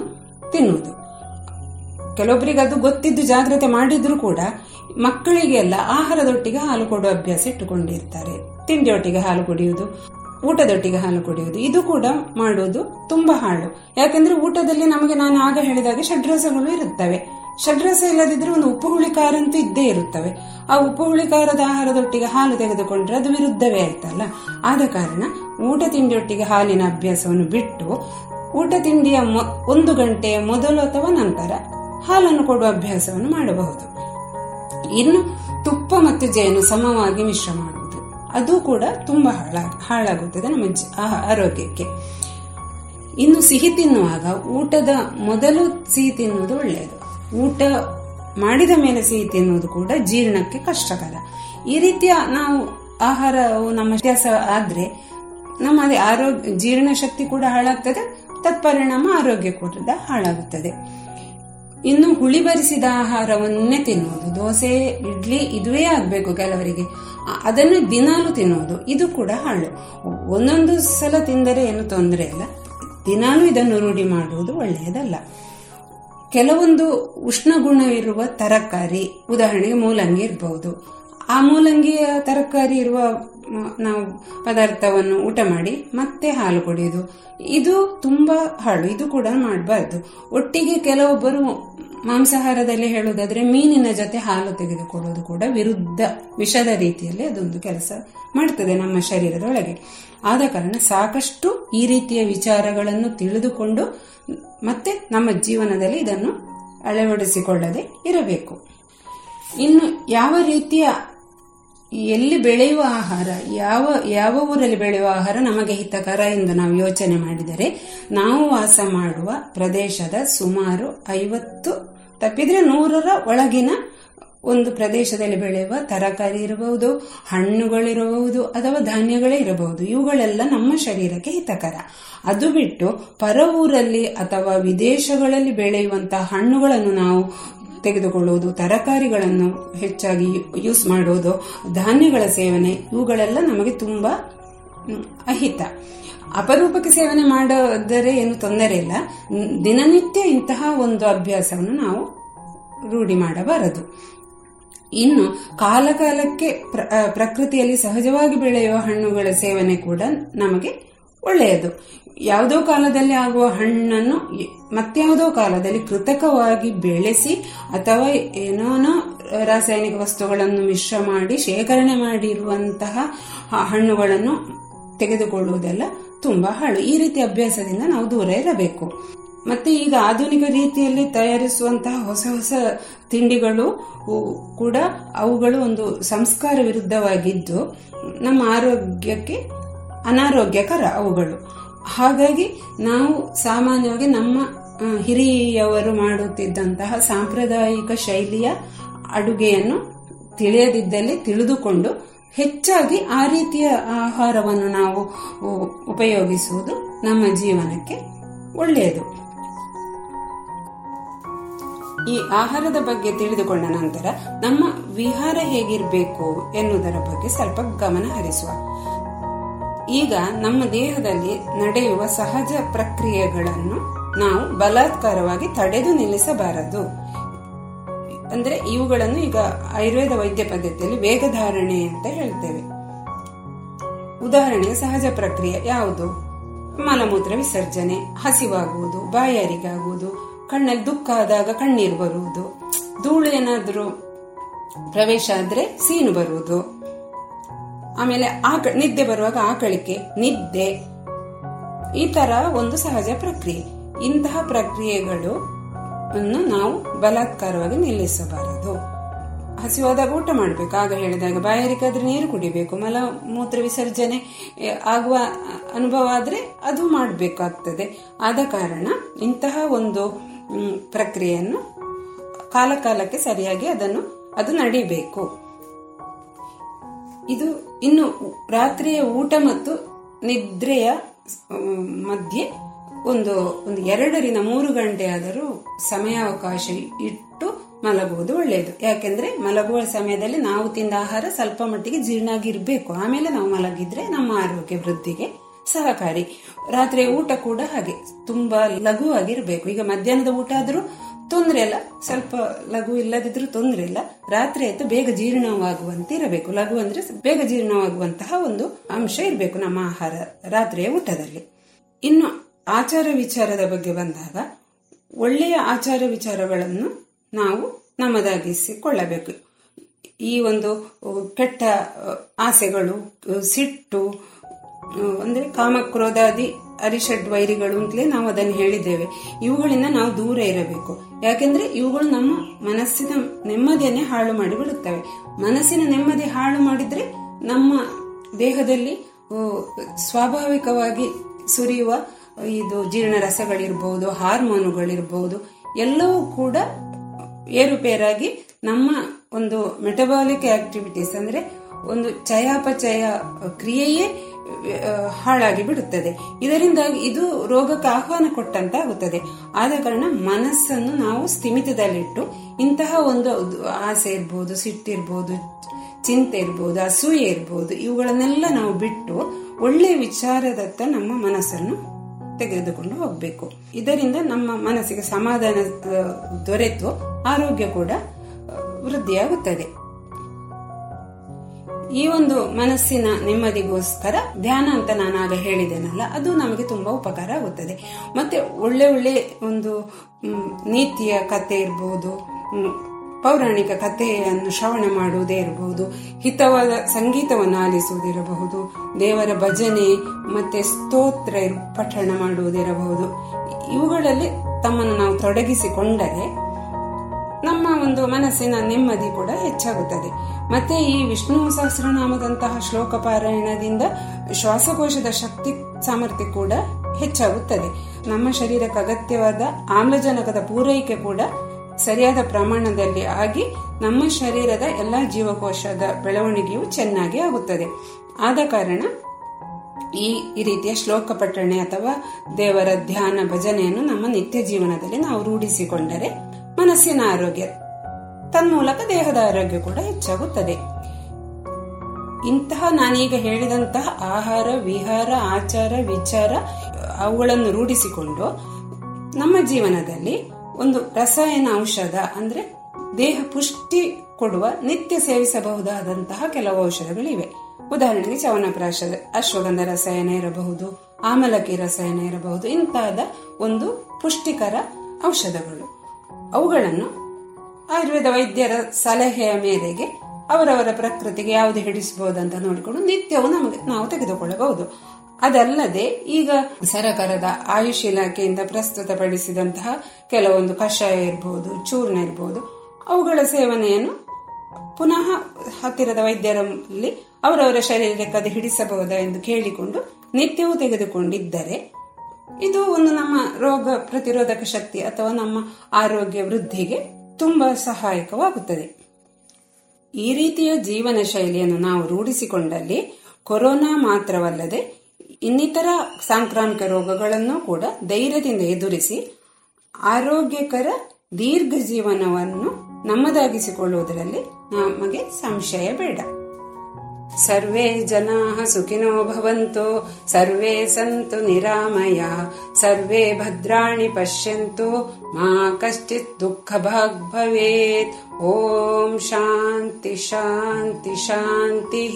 ತಿನ್ನುವುದು. ಕೆಲವೊಬ್ಬರಿಗೆ ಅದು ಗೊತ್ತಿದ್ದು ಜಾಗ್ರತೆ ಮಾಡಿದ್ರು ಕೂಡ ಮಕ್ಕಳಿಗೆಲ್ಲ ಆಹಾರದೊಟ್ಟಿಗೆ ಹಾಲು ಕೊಡುವ ಅಭ್ಯಾಸ ಇಟ್ಟುಕೊಂಡಿರ್ತಾರೆ. ತಿಂಡಿಯೊಟ್ಟಿಗೆ ಹಾಲು ಕುಡಿಯುವುದು ಊಟದೊಟ್ಟಿಗೆ ಹಾಲು ಕುಡಿಯುವುದು. ಇದು ಕೂಡ ಮಾಡುವುದು ತುಂಬಾ ಹಾಳು. ಯಾಕಂದ್ರೆ ಊಟದಲ್ಲಿ ನಮಗೆ ನಾನು ಆಗ ಹೇಳಿದಾಗೆ ಷಡ್ರಸಗಳು ಇರುತ್ತವೆ. ಷಡ್ರಸ ಇಲ್ಲದಿದ್ರೆ ಒಂದು ಉಪ್ಪು ಹುಳಿ ಖಾರ ಅಂತೂ ಇದ್ದೇ ಇರುತ್ತವೆ. ಆ ಉಪ್ಪು ಹುಳಿಕಾರದ ಆಹಾರದೊಟ್ಟಿಗೆ ಹಾಲು ತೆಗೆದುಕೊಂಡ್ರೆ ಅದು ವಿರುದ್ಧವೇ ಆಯ್ತಲ್ಲ? ಆದ ಕಾರಣ ಊಟ ತಿಂಡಿಯೊಟ್ಟಿಗೆ ಹಾಲಿನ ಅಭ್ಯಾಸವನ್ನು ಬಿಟ್ಟು ಊಟ ತಿಂಡಿಯ ಒಂದು ಗಂಟೆಯ ಮೊದಲು ಅಥವಾ ನಂತರ ಹಾಲನ್ನು ಕೊಡುವ ಅಭ್ಯಾಸವನ್ನು ಮಾಡಬಹುದು. ಇನ್ನು ತುಪ್ಪ ಮತ್ತು ಜೇನು ಸಮವಾಗಿ ಮಿಶ್ರ ಮಾಡುವುದು ಅದು ಕೂಡ ತುಂಬಾ ಹಾಳ, ಹಾಳಾಗುತ್ತದೆ ನಮ್ಮ ಆರೋಗ್ಯಕ್ಕೆ. ಇನ್ನು ಸಿಹಿ ತಿನ್ನುವಾಗ ಊಟದ ಮೊದಲು ಸಿಹಿ ತಿನ್ನುವುದು ಒಳ್ಳೆಯದು. ಊಟ ಮಾಡಿದ ಮೇಲೆ ಸಿಹಿ ತಿನ್ನುವುದು ಕೂಡ ಜೀರ್ಣಕ್ಕೆ ಕಷ್ಟಕರ. ಈ ರೀತಿಯ ನಾವು ಆಹಾರವು ನಮ್ಮ ವ್ಯತ್ಯಾಸ ಆದ್ರೆ ನಮ್ಮ ಅದೇ ಆರೋಗ್ಯ ಜೀರ್ಣಶಕ್ತಿ ಕೂಡ ಹಾಳಾಗ್ತದೆ, ತತ್ಪರಿಣಾಮ ಆರೋಗ್ಯ ಕೂಡ ಹಾಳಾಗುತ್ತದೆ. ಇನ್ನು ಹುಳಿ ಬರಿಸಿದ ಆಹಾರವನ್ನೇ ತಿನ್ನುವುದು. ದೋಸೆ, ಇಡ್ಲಿ ಇದುವೇ ಆಗಬೇಕು ಕೆಲವರಿಗೆ. ಅದನ್ನು ದಿನಾಲು ತಿನ್ನುವುದು. ಇದು ಕೂಡ ಹಾಳು ಒಂದೊಂದು ಸಲ ತಿಂದರೆ ಏನು ತೊಂದರೆ ಇಲ್ಲ. ದಿನಾಲು ಇದನ್ನು ರೂಢಿ ಮಾಡುವುದು ಒಳ್ಳೆಯದಲ್ಲ. ಕೆಲವೊಂದು ಉಷ್ಣ ಗುಣವಿರುವ ತರಕಾರಿ, ಉದಾಹರಣೆಗೆ ಮೂಲಂಗಿ ಇರಬಹುದು ಆ ಮೂಲಂಗಿಯ ತರಕಾರಿ ಇರುವ ನಾವು ಪದಾರ್ಥವನ್ನು ಊಟ ಮಾಡಿ ಮತ್ತೆ ಹಾಲು ಕುಡಿಯೋದು. ಇದು ತುಂಬಾ ಹಾಳು. ಇದು ಕೂಡ ಮಾಡಬಾರ್ದು. ಒಟ್ಟಿಗೆ ಕೆಲವೊಬ್ಬರು ಮಾಂಸಾಹಾರದಲ್ಲಿ ಹೇಳುವುದಾದ್ರೆ ಮೀನಿನ ಜೊತೆ ಹಾಲು ತೆಗೆದುಕೊಳ್ಳುವುದು ಕೂಡ ವಿರುದ್ಧ, ವಿಷದ ರೀತಿಯಲ್ಲಿ ಅದೊಂದು ಕೆಲಸ ಮಾಡ್ತದೆ ನಮ್ಮ ಶರೀರದೊಳಗೆ ಆದ ಕಾರಣ ಸಾಕಷ್ಟು ಈ ರೀತಿಯ ವಿಚಾರಗಳನ್ನು ತಿಳಿದುಕೊಂಡು ಮತ್ತೆ ನಮ್ಮ ಜೀವನದಲ್ಲಿ ಇದನ್ನು ಅಳವಡಿಸಿಕೊಳ್ಳದೆ ಇರಬೇಕು. ಇನ್ನು ಯಾವ ರೀತಿಯ ಎಲ್ಲಿ ಬೆಳೆಯುವ ಆಹಾರ, ಯಾವ ಯಾವ ಊರಲ್ಲಿ ಬೆಳೆಯುವ ಆಹಾರ ನಮಗೆ ಹಿತಕರ ಎಂದು ನಾವು ಯೋಚನೆ ಮಾಡಿದರೆ, ನಾವು ವಾಸ ಮಾಡುವ ಪ್ರದೇಶದ ಸುಮಾರು ಐವತ್ತು, ತಪ್ಪಿದ್ರೆ ನೂರರ ಒಳಗಿನ ಒಂದು ಪ್ರದೇಶದಲ್ಲಿ ಬೆಳೆಯುವ ತರಕಾರಿ ಇರಬಹುದು, ಹಣ್ಣುಗಳಿರಬಹುದು, ಅಥವಾ ಧಾನ್ಯಗಳೇ ಇರಬಹುದು. ಇವುಗಳೆಲ್ಲ ನಮ್ಮ ಶರೀರಕ್ಕೆ ಹಿತಕರ. ಅದು ಬಿಟ್ಟು ಪರ ಊರಲ್ಲಿ ಅಥವಾ ವಿದೇಶಗಳಲ್ಲಿ ಬೆಳೆಯುವಂತಹ ಹಣ್ಣುಗಳನ್ನು ನಾವು ತೆಗೆದುಕೊಳ್ಳುವುದು, ತರಕಾರಿಗಳನ್ನು ಹೆಚ್ಚಾಗಿ ಯೂಸ್ ಮಾಡುವುದು, ಧಾನ್ಯಗಳ ಸೇವನೆ, ಇವುಗಳೆಲ್ಲ ನಮಗೆ ತುಂಬಾ ಅಹಿತ. ಅಪರೂಪಕ್ಕೆ ಸೇವನೆ ಮಾಡಿದರೆ ಏನು ತೊಂದರೆ ಇಲ್ಲ. ದಿನನಿತ್ಯ ಇಂತಹ ಒಂದು ಅಭ್ಯಾಸವನ್ನು ನಾವು ರೂಢಿ ಮಾಡಬಾರದು. ಇನ್ನು ಕಾಲಕಾಲಕ್ಕೆ ಪ್ರ- ಪ್ರಕೃತಿಯಲ್ಲಿ ಸಹಜವಾಗಿ ಬೆಳೆಯುವ ಹಣ್ಣುಗಳ ಸೇವನೆ ಕೂಡ ನಮಗೆ ಒಳ್ಳೆಯದು. ಯಾವುದೋ ಕಾಲದಲ್ಲಿ ಆಗುವ ಹಣ್ಣನ್ನು ಮತ್ತಾವುದೋ ಕಾಲದಲ್ಲಿ ಕೃತಕವಾಗಿ ಬೆಳೆಸಿ ಅಥವಾ ಏನೇನೋ ರಾಸಾಯನಿಕ ವಸ್ತುಗಳನ್ನು ಮಿಶ್ರ ಮಾಡಿ, ಶೇಖರಣೆ ಮಾಡಿರುವಂತಹ ಹಣ್ಣುಗಳನ್ನು ತೆಗೆದುಕೊಳ್ಳುವುದೆಲ್ಲ ತುಂಬಾ ಹಾಳು. ಈ ರೀತಿ ಅಭ್ಯಾಸದಿಂದ ನಾವು ದೂರ ಇರಬೇಕು. ಮತ್ತೆ ಈಗ ಆಧುನಿಕ ರೀತಿಯಲ್ಲಿ ತಯಾರಿಸುವಂತಹ ಹೊಸ ಹೊಸ ತಿಂಡಿಗಳು ಕೂಡ ಅವುಗಳು ಒಂದು ಸಂಸ್ಕಾರ ವಿರುದ್ಧವಾಗಿದ್ದು ನಮ್ಮ ಆರೋಗ್ಯಕ್ಕೆ ಅನಾರೋಗ್ಯಕರ ಅವುಗಳು. ಹಾಗಾಗಿ ನಾವು ಸಾಮಾನ್ಯವಾಗಿ ನಮ್ಮ ಹಿರಿಯವರು ಮಾಡುತ್ತಿದ್ದಂತಹ ಸಾಂಪ್ರದಾಯಿಕ ಶೈಲಿಯ ಅಡುಗೆಯನ್ನು ತಿಳಿಯದಿದ್ದಲ್ಲಿ ತಿಳಿದುಕೊಂಡು ಹೆಚ್ಚಾಗಿ ಆ ರೀತಿಯ ಆಹಾರವನ್ನು ನಾವು ಉಪಯೋಗಿಸುವುದು ನಮ್ಮ ಜೀವನಕ್ಕೆ ಒಳ್ಳೆಯದು. ಈ ಆಹಾರದ ಬಗ್ಗೆ ತಿಳಿದುಕೊಂಡ ನಂತರ ನಮ್ಮ ವಿಹಾರ ಹೇಗಿರಬೇಕು ಎನ್ನುವುದರ ಬಗ್ಗೆ ಸ್ವಲ್ಪ ಗಮನ ಹರಿಸುವ. ಈಗ ನಮ್ಮ ದೇಹದಲ್ಲಿ ನಡೆಯುವ ಸಹಜ ಪ್ರಕ್ರಿಯೆಗಳನ್ನು ನಾವು ಬಲಾತ್ಕಾರವಾಗಿ ತಡೆದು ನಿಲ್ಲಿಸಬಾರದು. ಅಂದ್ರೆ ಇವುಗಳನ್ನು ಈಗ ಆಯುರ್ವೇದ ವೈದ್ಯ ಪದ್ಧತಿಯಲ್ಲಿ ವೇಗಧಾರಣೆ ಅಂತ ಹೇಳ್ತೇವೆ. ಉದಾಹರಣೆಗೆ ಸಹಜ ಪ್ರಕ್ರಿಯೆ ಯಾವುದು? ಮಲಮೂತ್ರ ವಿಸರ್ಜನೆ, ಹಸಿವಾಗುವುದು, ಬಾಯಾರಿಗಾಗುವುದು, ಕಣ್ಣಲ್ಲಿ ದುಃಖ ಆದಾಗ ಕಣ್ಣೀರು ಬರುವುದು, ಧೂಳು ಏನಾದರೂ ಪ್ರವೇಶ ಆದ್ರೆ ಸೀನು ಬರುವುದು. ಆಮೇಲೆ ಆಕ ನಿದ್ದೆ ಬರುವಾಗ ಆಕಳಿಕೆ ನಿದ್ದೆ. ಈ ತರ ಒಂದು ಸಹಜ ಪ್ರಕ್ರಿಯೆ. ಇಂತಹ ಪ್ರಕ್ರಿಯೆಗಳು ಅನ್ನು ನಾವು ಬಲಾತ್ಕಾರವಾಗಿ ನಿಲ್ಲಿಸಬಾರದು. ಹಸಿವಾದಾಗ ಊಟ ಮಾಡಬೇಕು. ಆಗ ಹೇಳಿದಾಗ ಬಾಯಾರಿಕಾದ್ರೆ ನೀರು ಕುಡಿಬೇಕು, ಮಲ, ಮೂತ್ರ ವಿಸರ್ಜನೆ ಆಗುವ ಅನುಭವ ಆದ್ರೆ ಅದು ಮಾಡಬೇಕಾಗ್ತದೆ. ಆದ ಕಾರಣ ಇಂತಹ ಒಂದು ಪ್ರಕ್ರಿಯೆಯನ್ನು ಕಾಲಕಾಲಕ್ಕೆ ಸರಿಯಾಗಿ ಅದನ್ನು, ಅದು ನಡಿಬೇಕು. ಇದು ಇನ್ನು ರಾತ್ರಿಯ ಊಟ ಮತ್ತು ನಿದ್ರೆಯ ಮಧ್ಯೆ ಒಂದು ಒಂದು ಎರಡರಿಂದ ಮೂರು ಗಂಟೆ ಆದರೂ ಸಮಯಾವಕಾಶ ಇಟ್ಟು ಮಲಗುವುದು ಒಳ್ಳೆಯದು. ಯಾಕೆಂದ್ರೆ ಮಲಗುವ ಸಮಯದಲ್ಲಿ ನಾವು ತಿಂದ ಆಹಾರ ಸ್ವಲ್ಪ ಮಟ್ಟಿಗೆ ಜೀರ್ಣ ಆಗಿರ್ಬೇಕು ಆಮೇಲೆ ನಾವು ಮಲಗಿದ್ರೆ ನಮ್ಮ ಆರೋಗ್ಯ ವೃದ್ಧಿಗೆ ಸಹಕಾರಿ. ರಾತ್ರಿಯ ಊಟ ಕೂಡ ಹಾಗೆ. ತುಂಬಾ ಲಘುವಾಗಿರ್ಬೇಕು. ಈಗ ಮಧ್ಯಾಹ್ನದ ಊಟ ಆದ್ರೂ ತೊಂದ್ರೆ ಇಲ್ಲ ಸ್ವಲ್ಪ ಲಘು ಇಲ್ಲದಿದ್ರೂ ತೊಂದರೆ ಇಲ್ಲ. ರಾತ್ರಿ ಆಯ್ತು ಬೇಗ ಜೀರ್ಣವಾಗುವಂತೆ ಇರಬೇಕು. ಲಘು ಅಂದ್ರೆ ಬೇಗ ಜೀರ್ಣವಾಗುವಂತಹ ಒಂದು ಅಂಶ ಇರಬೇಕು ನಮ್ಮ ಆಹಾರ ರಾತ್ರಿಯ ಊಟದಲ್ಲಿ. ಇನ್ನು ಆಚಾರ ವಿಚಾರದ ಬಗ್ಗೆ ಬಂದಾಗ ಒಳ್ಳೆಯ ಆಚಾರ ವಿಚಾರಗಳನ್ನು ನಾವು ನಮ್ಮದಾಗಿಸಿಕೊಳ್ಳಬೇಕು. ಈ ಒಂದು ಕೆಟ್ಟ ಆಸೆಗಳು, ಸಿಟ್ಟು ಅಂದ್ರೆ ಕಾಮಕ್ರೋಧಾದಿ ಅರಿಷಡ್ ವೈರಿಗಳು ಅಂತಲೇ ನಾವು ಅದನ್ನು ಹೇಳಿದ್ದೇವೆ. ಇವುಗಳಿಂದ ನಾವು ದೂರ ಇರಬೇಕು. ಯಾಕೆಂದ್ರೆ ಇವುಗಳು ನಮ್ಮ ಮನಸ್ಸಿನ ನೆಮ್ಮದಿಯನ್ನೇ ಹಾಳು ಮಾಡಿ ಬಿಡುತ್ತವೆ. ಮನಸ್ಸಿನ ನೆಮ್ಮದಿ ಹಾಳು ಮಾಡಿದ್ರೆ ನಮ್ಮ ದೇಹದಲ್ಲಿ ಸ್ವಾಭಾವಿಕವಾಗಿ ಸುರಿಯುವ ಇದು ಜೀರ್ಣ ಜೀರ್ಣರಸಗಳಿರ್ಬಹುದು ಹಾರ್ಮೋನುಗಳಿರ್ಬಹುದು ಎಲ್ಲವೂ ಕೂಡ ಏರುಪೇರಾಗಿ ನಮ್ಮ ಒಂದು ಮೆಟಬಾಲಿಕ್ ಆಕ್ಟಿವಿಟೀಸ್ ಅಂದ್ರೆ ಒಂದು ಚಯಾಪಚಯ ಕ್ರಿಯೆಯೇ ಹಾಳಾಗಿ ಬಿಡುತ್ತದೆ. ಇದರಿಂದಾಗಿ ಇದು ರೋಗಕ್ಕೆ ಆಹ್ವಾನ ಕೊಟ್ಟಂತಾಗುತ್ತದೆ. ಆದ ಕಾರಣ ಮನಸ್ಸನ್ನು ನಾವು ಸ್ಥಿಮಿತದಲ್ಲಿಟ್ಟು ಇಂತಹ ಒಂದು ಆಸೆ ಇರ್ಬೋದು ಸಿಟ್ಟಿರ್ಬೋದು ಚಿಂತೆ ಇರ್ಬೋದು, ಅಸೂಯೆ ಇರ್ಬೋದು, ಇವುಗಳನ್ನೆಲ್ಲ ನಾವು ಬಿಟ್ಟು ಒಳ್ಳೆಯ ವಿಚಾರದತ್ತ ನಮ್ಮ ಮನಸ್ಸನ್ನು ತೆಗೆದುಕೊಂಡು ಹೋಗಬೇಕು. ಇದರಿಂದ ನಮ್ಮ ಮನಸ್ಸಿಗೆ ಸಮಾಧಾನ ದೊರೆತು, ಆರೋಗ್ಯ ಕೂಡ ವೃದ್ಧಿಯಾಗುತ್ತದೆ. ಈ ಒಂದು ಮನಸ್ಸಿನ ನೆಮ್ಮದಿಗೋಸ್ಕರ ಧ್ಯಾನ ಅಂತ ನಾನು ಆಗ ಹೇಳಿದ್ದೇನಲ್ಲ, ಅದು ನಮಗೆ ತುಂಬಾ ಉಪಕಾರ ಆಗುತ್ತದೆ. ಮತ್ತೆ ಒಳ್ಳೆ ಒಳ್ಳೆ ಒಂದು ನೀತಿಯ ಕತೆ ಇರಬಹುದು ಪೌರಾಣಿಕ ಕಥೆಯನ್ನು ಶ್ರವಣ ಮಾಡುವುದೇ ಇರಬಹುದು ಹಿತವಾದ ಸಂಗೀತವನ್ನು ಆಲಿಸುವುದಿರಬಹುದು, ದೇವರ ಭಜನೆ ಮತ್ತೆ ಸ್ತೋತ್ರ ಪಠಣ ಮಾಡುವುದಿರಬಹುದು. ಇವುಗಳಲ್ಲಿ ತಮ್ಮನ್ನು ನಾವು ತೊಡಗಿಸಿಕೊಂಡರೆ ನಮ್ಮ ಒಂದು ಮನಸ್ಸಿನ ನೆಮ್ಮದಿ ಕೂಡ ಹೆಚ್ಚಾಗುತ್ತದೆ. ಮತ್ತೆ ಈ ವಿಷ್ಣು ಸಹಸ್ರನಾಮದಂತಹ ಶ್ಲೋಕ ಪಾರಾಯಣದಿಂದ ಶ್ವಾಸಕೋಶದ ಶಕ್ತಿ ಸಾಮರ್ಥ್ಯ ಕೂಡ ಹೆಚ್ಚಾಗುತ್ತದೆ. ನಮ್ಮ ಶರೀರಕ್ಕೆ ಅಗತ್ಯವಾದ ಆಮ್ಲಜನಕದ ಪೂರೈಕೆ ಕೂಡ ಸರಿಯಾದ ಪ್ರಮಾಣದಲ್ಲಿ ಆಗಿ ನಮ್ಮ ಶರೀರದ ಎಲ್ಲ ಜೀವಕೋಶದ ಬೆಳವಣಿಗೆಯು ಚೆನ್ನಾಗಿ ಆಗುತ್ತದೆ. ಆದ ಕಾರಣ ಈ ರೀತಿಯ ಶ್ಲೋಕ ಪಠಣೆ ಅಥವಾ ದೇವರ ಧ್ಯಾನ ಭಜನೆಯನ್ನು ನಮ್ಮ ನಿತ್ಯ ಜೀವನದಲ್ಲಿ ನಾವು ರೂಢಿಸಿಕೊಂಡರೆ ಮನಸ್ಸಿನ ಆರೋಗ್ಯ ತನ್ಮೂಲಕ ದೇಹದ ಆರೋಗ್ಯ ಕೂಡ ಹೆಚ್ಚಾಗುತ್ತದೆ. ಇಂತಹ ನಾನೀಗ ಹೇಳಿದಂತಹ ಆಹಾರ, ವಿಹಾರ, ಆಚಾರ, ವಿಚಾರ ಅವುಗಳನ್ನು ರೂಢಿಸಿಕೊಂಡು ನಮ್ಮ ಜೀವನದಲ್ಲಿ ಒಂದು ರಸಾಯನ ಔಷಧ ಅಂದ್ರೆ ದೇಹ ಪುಷ್ಟಿ ಕೊಡುವ ನಿತ್ಯ ಸೇವಿಸಬಹುದಾದಂತಹ ಕೆಲವು ಔಷಧಗಳಿವೆ. ಉದಾಹರಣೆಗೆ ಚವನಪ್ರಾಶ ಅಶ್ವಗಂಧ ರಸಾಯನ ಇರಬಹುದು, ಆಮಲಕಿ ರಸಾಯನ ಇರಬಹುದು ಇಂತಹದ ಒಂದು ಪುಷ್ಟಿಕರ ಔಷಧಗಳು. ಅವುಗಳನ್ನು ಆಯುರ್ವೇದ ವೈದ್ಯರ ಸಲಹೆಯ ಮೇರೆಗೆ ಅವರವರ ಪ್ರಕೃತಿಗೆ ಯಾವುದು ಅಂತ ನೋಡಿಕೊಂಡು ನಿತ್ಯವೂ ನಮಗೆ ನಾವು ತೆಗೆದುಕೊಳ್ಳಬಹುದು. ಅದಲ್ಲದೆ ಈಗ ಸರಕಾರದ ಆಯುಷ್ ಇಲಾಖೆಯಿಂದ ಪ್ರಸ್ತುತಪಡಿಸಿದಂತಹ ಕೆಲವೊಂದು ಕಷಾಯ ಇರಬಹುದು ಚೂರ್ಣ ಇರಬಹುದು ಅವುಗಳ ಸೇವನೆಯನ್ನು ಪುನಃ ಹತ್ತಿರದ ವೈದ್ಯರಲ್ಲಿ ಅವರವರ ಶರೀರಕ್ಕೆ ಅದು ಹಿಡಿಸಬಹುದಾ ಎಂದು ಕೇಳಿಕೊಂಡು ನಿತ್ಯವೂ ತೆಗೆದುಕೊಂಡಿದ್ದರೆ ಇದು ಒಂದು ನಮ್ಮ ರೋಗ ಪ್ರತಿರೋಧಕ ಶಕ್ತಿ ಅಥವಾ ನಮ್ಮ ಆರೋಗ್ಯ ವೃದ್ಧಿಗೆ ತುಂಬಾ ಸಹಾಯಕವಾಗುತ್ತದೆ. ಈ ರೀತಿಯ ಜೀವನ ಶೈಲಿಯನ್ನು ನಾವು ರೂಢಿಸಿಕೊಂಡಲ್ಲಿ ಕೊರೋನಾ ಮಾತ್ರವಲ್ಲದೆ ಇನ್ನಿತರ ಸಾಂಕ್ರಾಮಿಕ ರೋಗಗಳನ್ನು ಕೂಡ ಧೈರ್ಯದಿಂದ ಎದುರಿಸಿ ಆರೋಗ್ಯಕರ ದೀರ್ಘ ಜೀವನವನ್ನು ನಮ್ಮದಾಗಿಸಿಕೊಳ್ಳುವುದರಲ್ಲಿ ನಮಗೆ ಸಂಶಯ ಬೇಡ. ಜನಾ ಸುಖಿನೋ ಭವಂತು, ಸರ್ವೇ ಸಂತು ನಿರಾಮಯ, ಸರ್ವೇ ಭದ್ರಾಣಿ ಪಶ್ಯಂತು, ಮಾ ಕಶ್ಚಿತ್ ದುಃಖ ಭಾಗ್ ಭವೇತ್. ಓಂ ಶಾಂತಿ ಶಾಂತಿ ಶಾಂತಿ.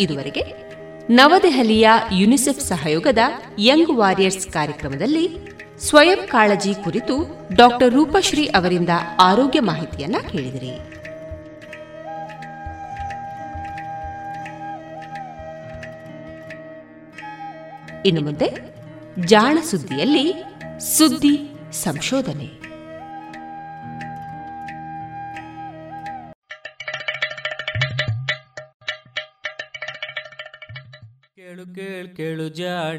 ಇದುವರೆಗೆ ನವದೆಹಲಿಯ ಯುನಿಸೆಫ್ ಸಹಯೋಗದ ಯಂಗ್ ವಾರಿಯರ್ಸ್ ಕಾರ್ಯಕ್ರಮದಲ್ಲಿ ಸ್ವಯಂ ಕಾಳಜಿ ಕುರಿತು ಡಾಕ್ಟರ್ ರೂಪಶ್ರೀ ಅವರಿಂದ ಆರೋಗ್ಯ ಮಾಹಿತಿಯನ್ನ ಕೇಳಿದಿರಿ. ಇನ್ನು ಮುಂದೆ ಜಾಣ ಸುದ್ದಿಯಲ್ಲಿ ಸುದ್ದಿ ಸಂಶೋಧನೆ. ಕೇಳು ಕೇಳು ಕೇಳು ಜಾಣ.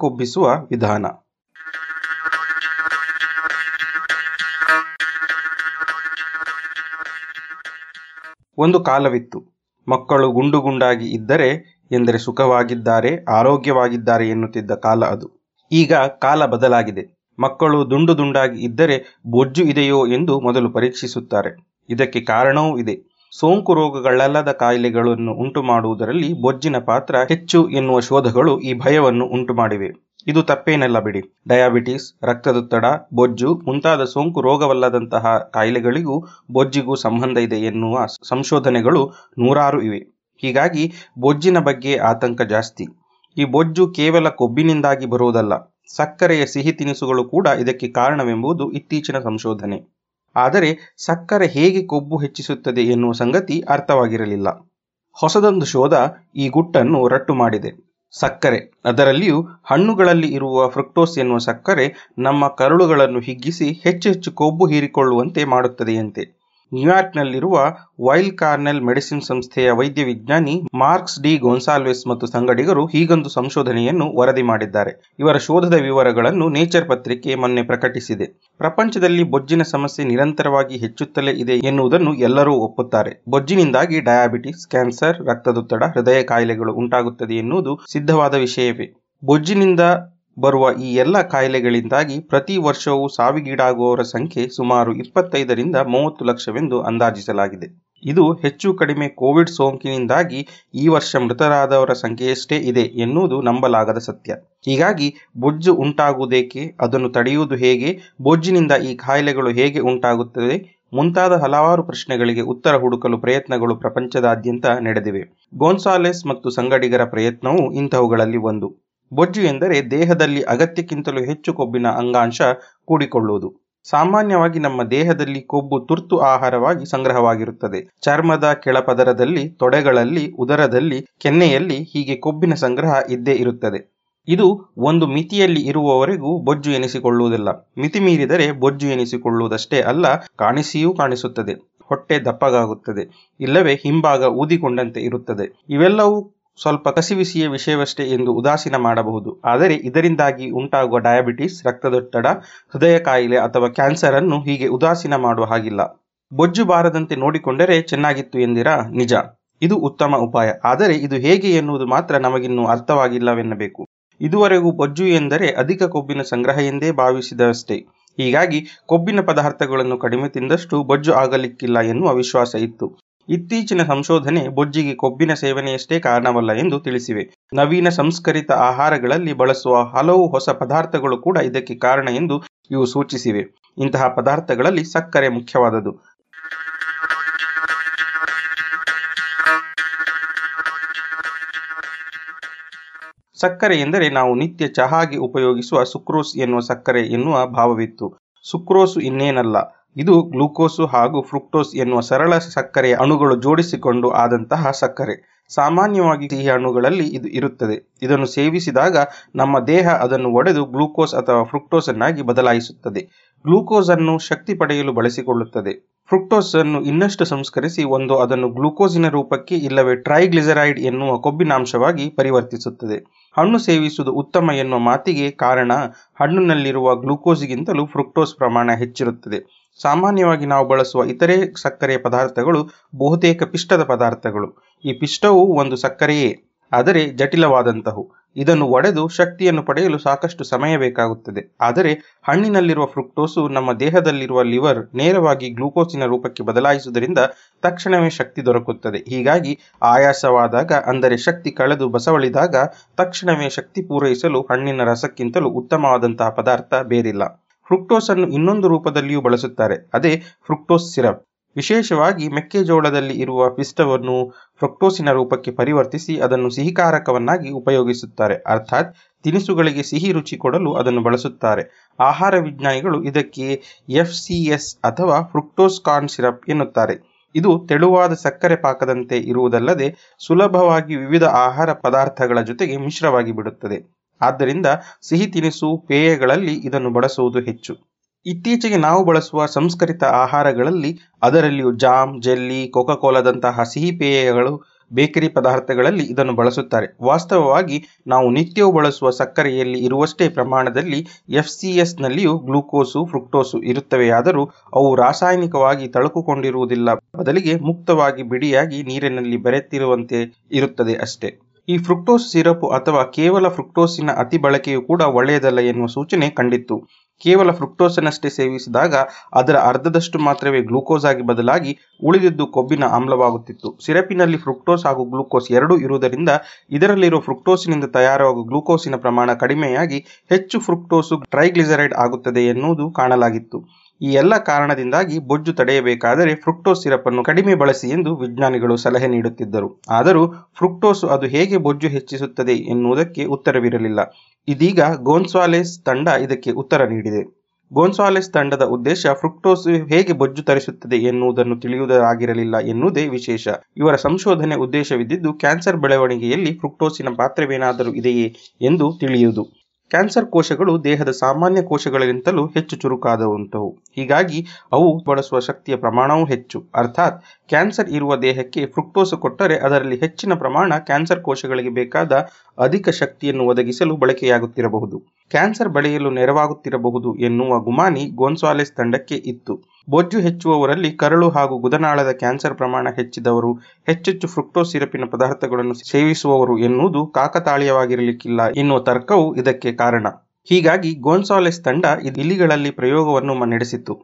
ಕೊಬ್ಬಿಸುವ ವಿಧಾನ. ಒಂದು ಕಾಲವಿತ್ತು. ಮಕ್ಕಳು ಗುಂಡು ಗುಂಡಾಗಿ ಇದ್ದರೆ ಎಂದರೆ ಸುಖವಾಗಿದ್ದಾರೆ, ಆರೋಗ್ಯವಾಗಿದ್ದಾರೆ ಎನ್ನುತ್ತಿದ್ದ ಕಾಲ ಅದು. ಈಗ ಕಾಲ ಬದಲಾಗಿದೆ. ಮಕ್ಕಳು ದುಂಡು ದುಂಡಾಗಿ ಇದ್ದರೆ ಬೊಜ್ಜು ಇದೆಯೋ ಎಂದು ಮೊದಲು ಪರೀಕ್ಷಿಸುತ್ತಾರೆ. ಇದಕ್ಕೆ ಕಾರಣವೂ ಇದೆ. ಸೋಂಕು ರೋಗಗಳಲ್ಲದ ಕಾಯಿಲೆಗಳನ್ನು ಉಂಟು ಮಾಡುವುದರಲ್ಲಿ ಬೊಜ್ಜಿನ ಪಾತ್ರ ಹೆಚ್ಚು ಎನ್ನುವ ಶೋಧಗಳು ಈ ಭಯವನ್ನು ಉಂಟು ಮಾಡಿವೆ ಇದು ತಪ್ಪೇನಲ್ಲ ಬಿಡಿ. ಡಯಾಬಿಟಿಸ್, ರಕ್ತದೊತ್ತಡ, ಬೊಜ್ಜು ಮುಂತಾದ ಸೋಂಕು ರೋಗವಲ್ಲದಂತಹ ಕಾಯಿಲೆಗಳಿಗೂ ಬೊಜ್ಜಿಗೂ ಸಂಬಂಧ ಇದೆ ಎನ್ನುವ ಸಂಶೋಧನೆಗಳು ನೂರಾರು ಇವೆ. ಹೀಗಾಗಿ ಬೊಜ್ಜಿನ ಬಗ್ಗೆ ಆತಂಕ ಜಾಸ್ತಿ. ಈ ಬೊಜ್ಜು ಕೇವಲ ಕೊಬ್ಬಿನಿಂದಾಗಿ ಬರುವುದಲ್ಲ, ಸಕ್ಕರೆಯ ಸಿಹಿ ತಿನಿಸುಗಳು ಕೂಡ ಇದಕ್ಕೆ ಕಾರಣವೆಂಬುದು ಇತ್ತೀಚಿನ ಸಂಶೋಧನೆ. ಆದರೆ ಸಕ್ಕರೆ ಹೇಗೆ ಕೊಬ್ಬು ಹೆಚ್ಚಿಸುತ್ತದೆ ಎನ್ನುವ ಸಂಗತಿ ಅರ್ಥವಾಗಿರಲಿಲ್ಲ. ಹೊಸದೊಂದು ಶೋಧ ಈ ಗುಟ್ಟನ್ನು ರಟ್ಟು ಮಾಡಿದೆ. ಸಕ್ಕರೆ, ಅದರಲ್ಲಿಯೂ ಹಣ್ಣುಗಳಲ್ಲಿ ಇರುವ ಫ್ರುಕ್ಟೋಸ್ ಎನ್ನುವ ಸಕ್ಕರೆ ನಮ್ಮ ಕರುಳುಗಳನ್ನು ಹಿಗ್ಗಿಸಿ ಹೆಚ್ಚು ಹೆಚ್ಚು ಕೊಬ್ಬು ಹೀರಿಕೊಳ್ಳುವಂತೆ ಮಾಡುತ್ತದೆಯಂತೆ. ನ್ಯೂಯಾರ್ಕ್ನಲ್ಲಿರುವ ವೈಲ್ ಕಾರ್ನೆಲ್ ಮೆಡಿಸಿನ್ ಸಂಸ್ಥೆಯ ವೈದ್ಯ ವಿಜ್ಞಾನಿ ಮಾರ್ಕ್ಸ್ ಡಿ ಗೊನ್ಸಾಲ್ವೆಸ್ ಮತ್ತು ಸಂಗಡಿಗರು ಹೀಗೊಂದು ಸಂಶೋಧನೆಯನ್ನು ವರದಿ ಮಾಡಿದ್ದಾರೆ. ಇವರ ಶೋಧದ ವಿವರಗಳನ್ನು ನೇಚರ್ ಪತ್ರಿಕೆ ಮೊನ್ನೆ ಪ್ರಕಟಿಸಿದೆ. ಪ್ರಪಂಚದಲ್ಲಿ ಬೊಜ್ಜಿನ ಸಮಸ್ಯೆ ನಿರಂತರವಾಗಿ ಹೆಚ್ಚುತ್ತಲೇ ಇದೆ ಎನ್ನುವುದನ್ನು ಎಲ್ಲರೂ ಒಪ್ಪುತ್ತಾರೆ. ಬೊಜ್ಜಿನಿಂದಾಗಿ ಡಯಾಬಿಟಿಸ್, ಕ್ಯಾನ್ಸರ್, ರಕ್ತದೊತ್ತಡ, ಹೃದಯ ಕಾಯಿಲೆಗಳು ಉಂಟಾಗುತ್ತದೆ ಎನ್ನುವುದು ಸಿದ್ಧವಾದ ವಿಷಯವೇ. ಬೊಜ್ಜಿನಿಂದ ಬರುವ ಈ ಎಲ್ಲ ಕಾಯಿಲೆಗಳಿಂದಾಗಿ ಪ್ರತಿ ವರ್ಷವೂ ಸಾವಿಗೀಡಾಗುವವರ ಸಂಖ್ಯೆ ಸುಮಾರು ಇಪ್ಪತ್ತೈದರಿಂದ ಮೂವತ್ತು ಲಕ್ಷವೆಂದು ಅಂದಾಜಿಸಲಾಗಿದೆ. ಇದು ಹೆಚ್ಚು ಕಡಿಮೆ ಕೋವಿಡ್ ಸೋಂಕಿನಿಂದಾಗಿ ಈ ವರ್ಷ ಮೃತರಾದವರ ಸಂಖ್ಯೆಯಷ್ಟೇ ಇದೆ ಎನ್ನುವುದು ನಂಬಲಾಗದ ಸತ್ಯ. ಹೀಗಾಗಿ ಬೊಜ್ಜು ಉಂಟಾಗುವುದೇಕೆ, ಅದನ್ನು ತಡೆಯುವುದು ಹೇಗೆ, ಬೊಜ್ಜಿನಿಂದ ಈ ಕಾಯಿಲೆಗಳು ಹೇಗೆ ಉಂಟಾಗುತ್ತದೆ, ಮುಂತಾದ ಹಲವಾರು ಪ್ರಶ್ನೆಗಳಿಗೆ ಉತ್ತರ ಹುಡುಕಲು ಪ್ರಯತ್ನಗಳು ಪ್ರಪಂಚದಾದ್ಯಂತ ನಡೆದಿವೆ. ಗೋನ್ಸಾಲೆಸ್ ಮತ್ತು ಸಂಗಡಿಗರ ಪ್ರಯತ್ನವು ಇಂತಹವುಗಳಲ್ಲಿ ಒಂದು. ಬೊಜ್ಜು ಎಂದರೆ ದೇಹದಲ್ಲಿ ಅಗತ್ಯಕ್ಕಿಂತಲೂ ಹೆಚ್ಚು ಕೊಬ್ಬಿನ ಅಂಗಾಂಶ ಕೂಡಿಕೊಳ್ಳುವುದು. ಸಾಮಾನ್ಯವಾಗಿ ನಮ್ಮ ದೇಹದಲ್ಲಿ ಕೊಬ್ಬು ತುರ್ತು ಆಹಾರವಾಗಿ ಸಂಗ್ರಹವಾಗಿರುತ್ತದೆ. ಚರ್ಮದ ಕೆಳಪದರದಲ್ಲಿ, ತೊಡೆಗಳಲ್ಲಿ, ಉದರದಲ್ಲಿ, ಕೆನ್ನೆಯಲ್ಲಿ ಹೀಗೆ ಕೊಬ್ಬಿನ ಸಂಗ್ರಹ ಇದ್ದೇ ಇರುತ್ತದೆ. ಇದು ಒಂದು ಮಿತಿಯಲ್ಲಿ ಇರುವವರೆಗೂ ಬೊಜ್ಜು ಎನಿಸಿಕೊಳ್ಳುವುದಿಲ್ಲ. ಮಿತಿ ಮೀರಿದರೆ ಬೊಜ್ಜು ಎನಿಸಿಕೊಳ್ಳುವುದಷ್ಟೇ ಅಲ್ಲ, ಕಾಣಿಸಿಯೂ ಕಾಣಿಸುತ್ತದೆ. ಹೊಟ್ಟೆ ದಪ್ಪಗಾಗುತ್ತದೆ. ಇಲ್ಲವೇ, ಹಿಂಭಾಗ ಊದಿಕೊಂಡಂತೆ ಇರುತ್ತದೆ. ಇವೆಲ್ಲವೂ ಸ್ವಲ್ಪ ಕಸಿವಿಸಿಯ ವಿಷಯವಷ್ಟೇ ಎಂದು ಉದಾಸೀನ ಮಾಡಬಹುದು. ಆದರೆ ಇದರಿಂದಾಗಿ ಉಂಟಾಗುವ ಡಯಾಬಿಟಿಸ್, ರಕ್ತದೊತ್ತಡ, ಹೃದಯ ಕಾಯಿಲೆ ಅಥವಾ ಕ್ಯಾನ್ಸರ್ ಅನ್ನು ಹೀಗೆ ಉದಾಸೀನ ಮಾಡುವ ಹಾಗಿಲ್ಲ. ಬೊಜ್ಜು ಬಾರದಂತೆ ನೋಡಿಕೊಂಡರೆ ಚೆನ್ನಾಗಿತ್ತು ಎಂದಿರಾ? ನಿಜ. ಇದು ಉತ್ತಮ ಉಪಾಯ. ಆದರೆ ಇದು ಹೇಗೆ ಎನ್ನುವುದು ಮಾತ್ರ ನಮಗಿನ್ನೂ ಅರ್ಥವಾಗಿಲ್ಲವೆನ್ನಬೇಕು. ಇದುವರೆಗೂ ಬೊಜ್ಜು ಎಂದರೆ ಅಧಿಕ ಕೊಬ್ಬಿನ ಸಂಗ್ರಹ ಎಂದೇ ಭಾವಿಸಿದವಷ್ಟೇ ಹೀಗಾಗಿ ಕೊಬ್ಬಿನ ಪದಾರ್ಥಗಳನ್ನು ಕಡಿಮೆ ತಿಂದಷ್ಟು ಬೊಜ್ಜು ಆಗಲಿಕ್ಕಿಲ್ಲ ಎನ್ನುವ ವಿಶ್ವಾಸ ಇತ್ತು. ಇತ್ತೀಚಿನ ಸಂಶೋಧನೆ ಬೊಜ್ಜಿಗೆ ಕೊಬ್ಬಿನ ಸೇವನೆಯಷ್ಟೇ ಕಾರಣವಲ್ಲ ಎಂದು ತಿಳಿಸಿವೆ. ನವೀನ ಸಂಸ್ಕರಿತ ಆಹಾರಗಳಲ್ಲಿ ಬಳಸುವ ಹಲವು ಹೊಸ ಪದಾರ್ಥಗಳು ಕೂಡ ಇದಕ್ಕೆ ಕಾರಣ ಎಂದು ಇವು ಸೂಚಿಸಿವೆ. ಇಂತಹ ಪದಾರ್ಥಗಳಲ್ಲಿ ಸಕ್ಕರೆ ಮುಖ್ಯವಾದದು ಸಕ್ಕರೆ ಎಂದರೆ ನಾವು ನಿತ್ಯ ಚಹಾಗೆ ಉಪಯೋಗಿಸುವ ಸುಕ್ರೋಸ್ ಎನ್ನುವ ಸಕ್ಕರೆ ಎನ್ನುವ ಭಾವವಿತ್ತು. ಸುಕ್ರೋಸು ಇನ್ನೇನಲ್ಲ. ಇದು ಗ್ಲೂಕೋಸು ಹಾಗೂ ಫ್ರುಕ್ಟೋಸ್ ಎನ್ನುವ ಸರಳ ಸಕ್ಕರೆಯ ಅಣುಗಳು ಜೋಡಿಸಿಕೊಂಡು ಆದಂತಹ ಸಕ್ಕರೆ. ಸಾಮಾನ್ಯವಾಗಿ ಸಿಹಿ ಹಣ್ಣುಗಳಲ್ಲಿ ಇದು ಇರುತ್ತದೆ. ಇದನ್ನು ಸೇವಿಸಿದಾಗ ನಮ್ಮ ದೇಹ ಅದನ್ನು ಒಡೆದು ಗ್ಲೂಕೋಸ್ ಅಥವಾ ಫ್ರುಕ್ಟೋಸ್ ಅನ್ನಾಗಿ ಬದಲಾಯಿಸುತ್ತದೆ. ಗ್ಲೂಕೋಸ್ ಅನ್ನು ಶಕ್ತಿ ಪಡೆಯಲು ಬಳಸಿಕೊಳ್ಳುತ್ತದೆ. ಫ್ರುಕ್ಟೋಸ್ ಅನ್ನು ಇನ್ನಷ್ಟು ಸಂಸ್ಕರಿಸಿ ಒಂದು ಅದನ್ನು ಗ್ಲೂಕೋಸಿನ ರೂಪಕ್ಕೆ ಇಲ್ಲವೇ ಟ್ರೈಗ್ಲಿಸರೈಡ್ ಎನ್ನುವ ಕೊಬ್ಬಿನಾಂಶವಾಗಿ ಪರಿವರ್ತಿಸುತ್ತದೆ. ಹಣ್ಣು ಸೇವಿಸುವುದು ಉತ್ತಮ ಎನ್ನುವ ಮಾತಿಗೆ ಕಾರಣ ಹಣ್ಣಿನಲ್ಲಿರುವ ಗ್ಲೂಕೋಸ್ಗಿಂತಲೂ ಫ್ರುಕ್ಟೋಸ್ ಪ್ರಮಾಣ ಹೆಚ್ಚಿರುತ್ತದೆ. ಸಾಮಾನ್ಯವಾಗಿ ನಾವು ಬಳಸುವ ಇತರೆ ಸಕ್ಕರೆಯ ಪದಾರ್ಥಗಳು ಬಹುತೇಕ ಪಿಷ್ಟದ ಪದಾರ್ಥಗಳು. ಈ ಪಿಷ್ಟವು ಒಂದು ಸಕ್ಕರೆಯೇ, ಆದರೆ ಜಟಿಲವಾದಂತಹವು. ಇದನ್ನು ಒಡೆದು ಶಕ್ತಿಯನ್ನು ಪಡೆಯಲು ಸಾಕಷ್ಟು ಸಮಯ ಬೇಕಾಗುತ್ತದೆ. ಆದರೆ ಹಣ್ಣಿನಲ್ಲಿರುವ ಫ್ರುಕ್ಟೋಸು ನಮ್ಮ ದೇಹದಲ್ಲಿರುವ ಲಿವರ್ ನೇರವಾಗಿ ಗ್ಲೂಕೋಸಿನ ರೂಪಕ್ಕೆ ಬದಲಾಯಿಸುವುದರಿಂದ ತಕ್ಷಣವೇ ಶಕ್ತಿ ದೊರಕುತ್ತದೆ. ಹೀಗಾಗಿ ಆಯಾಸವಾದಾಗ, ಅಂದರೆ ಶಕ್ತಿ ಕಳೆದು ಬಸವಳಿದಾಗ, ತಕ್ಷಣವೇ ಶಕ್ತಿ ಪೂರೈಸಲು ಹಣ್ಣಿನ ರಸಕ್ಕಿಂತಲೂ ಉತ್ತಮವಾದಂತಹ ಪದಾರ್ಥ ಬೇರಿಲ್ಲ. ಫ್ರುಕ್ಟೋಸ್ ಅನ್ನು ಇನ್ನೊಂದು ರೂಪದಲ್ಲಿಯೂ ಬಳಸುತ್ತಾರೆ. ಅದೇ ಫ್ರುಕ್ಟೋಸ್ ಸಿರಪ್. ವಿಶೇಷವಾಗಿ ಮೆಕ್ಕೆಜೋಳದಲ್ಲಿ ಇರುವ ಪಿಷ್ಟವನ್ನು ಫ್ರುಕ್ಟೋಸಿನ ರೂಪಕ್ಕೆ ಪರಿವರ್ತಿಸಿ ಅದನ್ನು ಸಿಹಿಕಾರಕವನ್ನಾಗಿ ಉಪಯೋಗಿಸುತ್ತಾರೆ. ಅರ್ಥಾತ್ ತಿನಿಸುಗಳಿಗೆ ಸಿಹಿ ರುಚಿ ಕೊಡಲು ಅದನ್ನು ಬಳಸುತ್ತಾರೆ. ಆಹಾರ ವಿಜ್ಞಾನಿಗಳು ಇದಕ್ಕೆ ಎಫ್ ಸಿ ಎಸ್ ಅಥವಾ ಫ್ರುಕ್ಟೋಸ್ ಕಾರ್ನ್ ಸಿರಪ್ ಎನ್ನುತ್ತಾರೆ. ಇದು ತೆಳುವಾದ ಸಕ್ಕರೆ ಪಾಕದಂತೆ ಇರುವುದಲ್ಲದೆ ಸುಲಭವಾಗಿ ವಿವಿಧ ಆಹಾರ ಪದಾರ್ಥಗಳ ಜೊತೆಗೆ ಮಿಶ್ರವಾಗಿ ಬಿಡುತ್ತದೆ. ಆದ್ದರಿಂದ ಸಿಹಿ ತಿನಿಸು ಪೇಯಗಳಲ್ಲಿ ಇದನ್ನು ಬಳಸುವುದು ಹೆಚ್ಚು. ಇತ್ತೀಚೆಗೆ ನಾವು ಬಳಸುವ ಸಂಸ್ಕರಿತ ಆಹಾರಗಳಲ್ಲಿ ಅದರಲ್ಲಿಯೂ ಜಾಮ್, ಜೆಲ್ಲಿ, ಕೋಕಾಕೋಲಾದಂತಹ ಸಿಹಿ ಪೇಯಗಳು, ಬೇಕರಿ ಪದಾರ್ಥಗಳಲ್ಲಿ ಇದನ್ನು ಬಳಸುತ್ತಾರೆ. ವಾಸ್ತವವಾಗಿ ನಾವು ನಿತ್ಯವೂ ಬಳಸುವ ಸಕ್ಕರೆಯಲ್ಲಿ ಇರುವಷ್ಟೇ ಪ್ರಮಾಣದಲ್ಲಿ ಎಫ್ ಸಿ ಎಸ್ನಲ್ಲಿಯೂ ಗ್ಲೂಕೋಸು, ಫ್ರುಕ್ಟೋಸು ಇರುತ್ತವೆಯಾದರೂ ಅವು ರಾಸಾಯನಿಕವಾಗಿ ತಳುಕುಕೊಂಡಿರುವುದಿಲ್ಲ. ಬದಲಿಗೆ ಮುಕ್ತವಾಗಿ ಬಿಡಿಯಾಗಿ ನೀರಿನಲ್ಲಿ ಬೆರೆತಿರುವಂತೆ ಇರುತ್ತದೆ ಅಷ್ಟೇ. ಈ ಫ್ರುಕ್ಟೋಸ್ ಸಿರಪ್ ಅಥವಾ ಕೇವಲ ಫ್ರುಕ್ಟೋಸಿನ ಅತಿ ಬಳಕೆಯು ಕೂಡ ಒಳ್ಳೆಯದಲ್ಲ ಎನ್ನುವ ಸೂಚನೆ ಕಂಡಿತ್ತು. ಕೇವಲ ಫ್ರುಕ್ಟೋಸನ್ನಷ್ಟೇ ಸೇವಿಸಿದಾಗ ಅದರ ಅರ್ಧದಷ್ಟು ಮಾತ್ರವೇ ಗ್ಲೂಕೋಸ್ ಆಗಿ ಬದಲಾಗಿ ಉಳಿದಿದ್ದು ಕೊಬ್ಬಿನ ಆಮ್ಲವಾಗುತ್ತಿತ್ತು. ಸಿರಪಿನಲ್ಲಿ ಫ್ರುಕ್ಟೋಸ್ ಹಾಗೂ ಗ್ಲೂಕೋಸ್ ಎರಡೂ ಇರುವುದರಿಂದ ಇದರಲ್ಲಿರುವ ಫ್ರುಕ್ಟೋಸಿನಿಂದ ತಯಾರಾಗುವ ಗ್ಲೂಕೋಸಿನ ಪ್ರಮಾಣ ಕಡಿಮೆಯಾಗಿ ಹೆಚ್ಚು ಫ್ರುಕ್ಟೋಸು ಟ್ರೈಗ್ಲಿಸರೈಡ್ ಆಗುತ್ತದೆ ಎನ್ನುವುದು ಕಾಣಲಾಗಿತ್ತು. ಈ ಎಲ್ಲ ಕಾರಣದಿಂದಾಗಿ ಬೊಜ್ಜು ತಡೆಯಬೇಕಾದರೆ ಫ್ರುಕ್ಟೋಸ್ ಸಿರಪ್ ಅನ್ನು ಕಡಿಮೆ ಬಳಸಿ ಎಂದು ವಿಜ್ಞಾನಿಗಳು ಸಲಹೆ ನೀಡುತ್ತಿದ್ದರು. ಆದರೂ ಫ್ರುಕ್ಟೋಸ್ ಅದು ಹೇಗೆ ಬೊಜ್ಜು ಹೆಚ್ಚಿಸುತ್ತದೆ ಎನ್ನುವುದಕ್ಕೆ ಉತ್ತರವಿರಲಿಲ್ಲ. ಇದೀಗ ಗೋನ್ಸ್ವಾಲೆಸ್ ತಂಡ ಇದಕ್ಕೆ ಉತ್ತರ ನೀಡಿದೆ. ಗೋನ್ಸ್ವಾಲೆಸ್ ತಂಡದ ಉದ್ದೇಶ ಫ್ರುಕ್ಟೋಸ್ ಹೇಗೆ ಬೊಜ್ಜು ತರಿಸುತ್ತದೆ ಎನ್ನುವುದನ್ನು ತಿಳಿಯುವುದಾಗಿರಲಿಲ್ಲ ಎನ್ನುವುದೇ ವಿಶೇಷ. ಇವರ ಸಂಶೋಧನೆ ಉದ್ದೇಶವಿದ್ದಿದ್ದು, ಕ್ಯಾನ್ಸರ್ ಬೆಳವಣಿಗೆಯಲ್ಲಿ ಫ್ರುಕ್ಟೋಸಿನ ಪಾತ್ರವೇನಾದರೂ ಇದೆಯೇ ಎಂದು ತಿಳಿಯುವುದು. ಕ್ಯಾನ್ಸರ್ ಕೋಶಗಳು ದೇಹದ ಸಾಮಾನ್ಯ ಕೋಶಗಳಿಗಿಂತಲೂ ಹೆಚ್ಚು ಚುರುಕಾದವಂತವು ಹೀಗಾಗಿ ಅವು ಬಳಸುವ ಶಕ್ತಿಯ ಪ್ರಮಾಣವೂ ಹೆಚ್ಚು. ಅರ್ಥಾತ್ ಕ್ಯಾನ್ಸರ್ ಇರುವ ದೇಹಕ್ಕೆ ಫ್ರುಕ್ಟೋಸ್ ಕೊಟ್ಟರೆ ಅದರಲ್ಲಿ ಹೆಚ್ಚಿನ ಪ್ರಮಾಣ ಕ್ಯಾನ್ಸರ್ ಕೋಶಗಳಿಗೆ ಬೇಕಾದ ಅಧಿಕ ಶಕ್ತಿಯನ್ನು ಒದಗಿಸಲು ಬಳಕೆಯಾಗುತ್ತಿರಬಹುದು. ಕ್ಯಾನ್ಸರ್ ಬೆಳೆಯಲು ನೆರವಾಗುತ್ತಿರಬಹುದು ಎನ್ನುವ ಗುಮಾನಿ ಗೋನ್ಸಾಲೆಸ್ ತಂಡಕ್ಕೆ ಇತ್ತು. ಬೊಜ್ಜು ಹೆಚ್ಚುವವರಲ್ಲಿ ಕರಳು ಹಾಗೂ ಗುದನಾಳದ ಕ್ಯಾನ್ಸರ್ ಪ್ರಮಾಣ ಹೆಚ್ಚಿದವರು, ಹೆಚ್ಚೆಚ್ಚು ಫ್ರುಕ್ಟೋಸ್ ಸಿರಪಿನ ಪದಾರ್ಥಗಳನ್ನು ಸೇವಿಸುವವರು ಎನ್ನುವುದು ಕಾಕತಾಳೀಯವಾಗಿರಲಿಕ್ಕಿಲ್ಲ ಎನ್ನುವ ತರ್ಕವು ಇದಕ್ಕೆ ಕಾರಣ. ಹೀಗಾಗಿ ಗೋನ್ಸಾಲೆಸ್ ತಂಡ ಇಲಿಗಳಲ್ಲಿ ಪ್ರಯೋಗವನ್ನು ನಡೆಸಿತು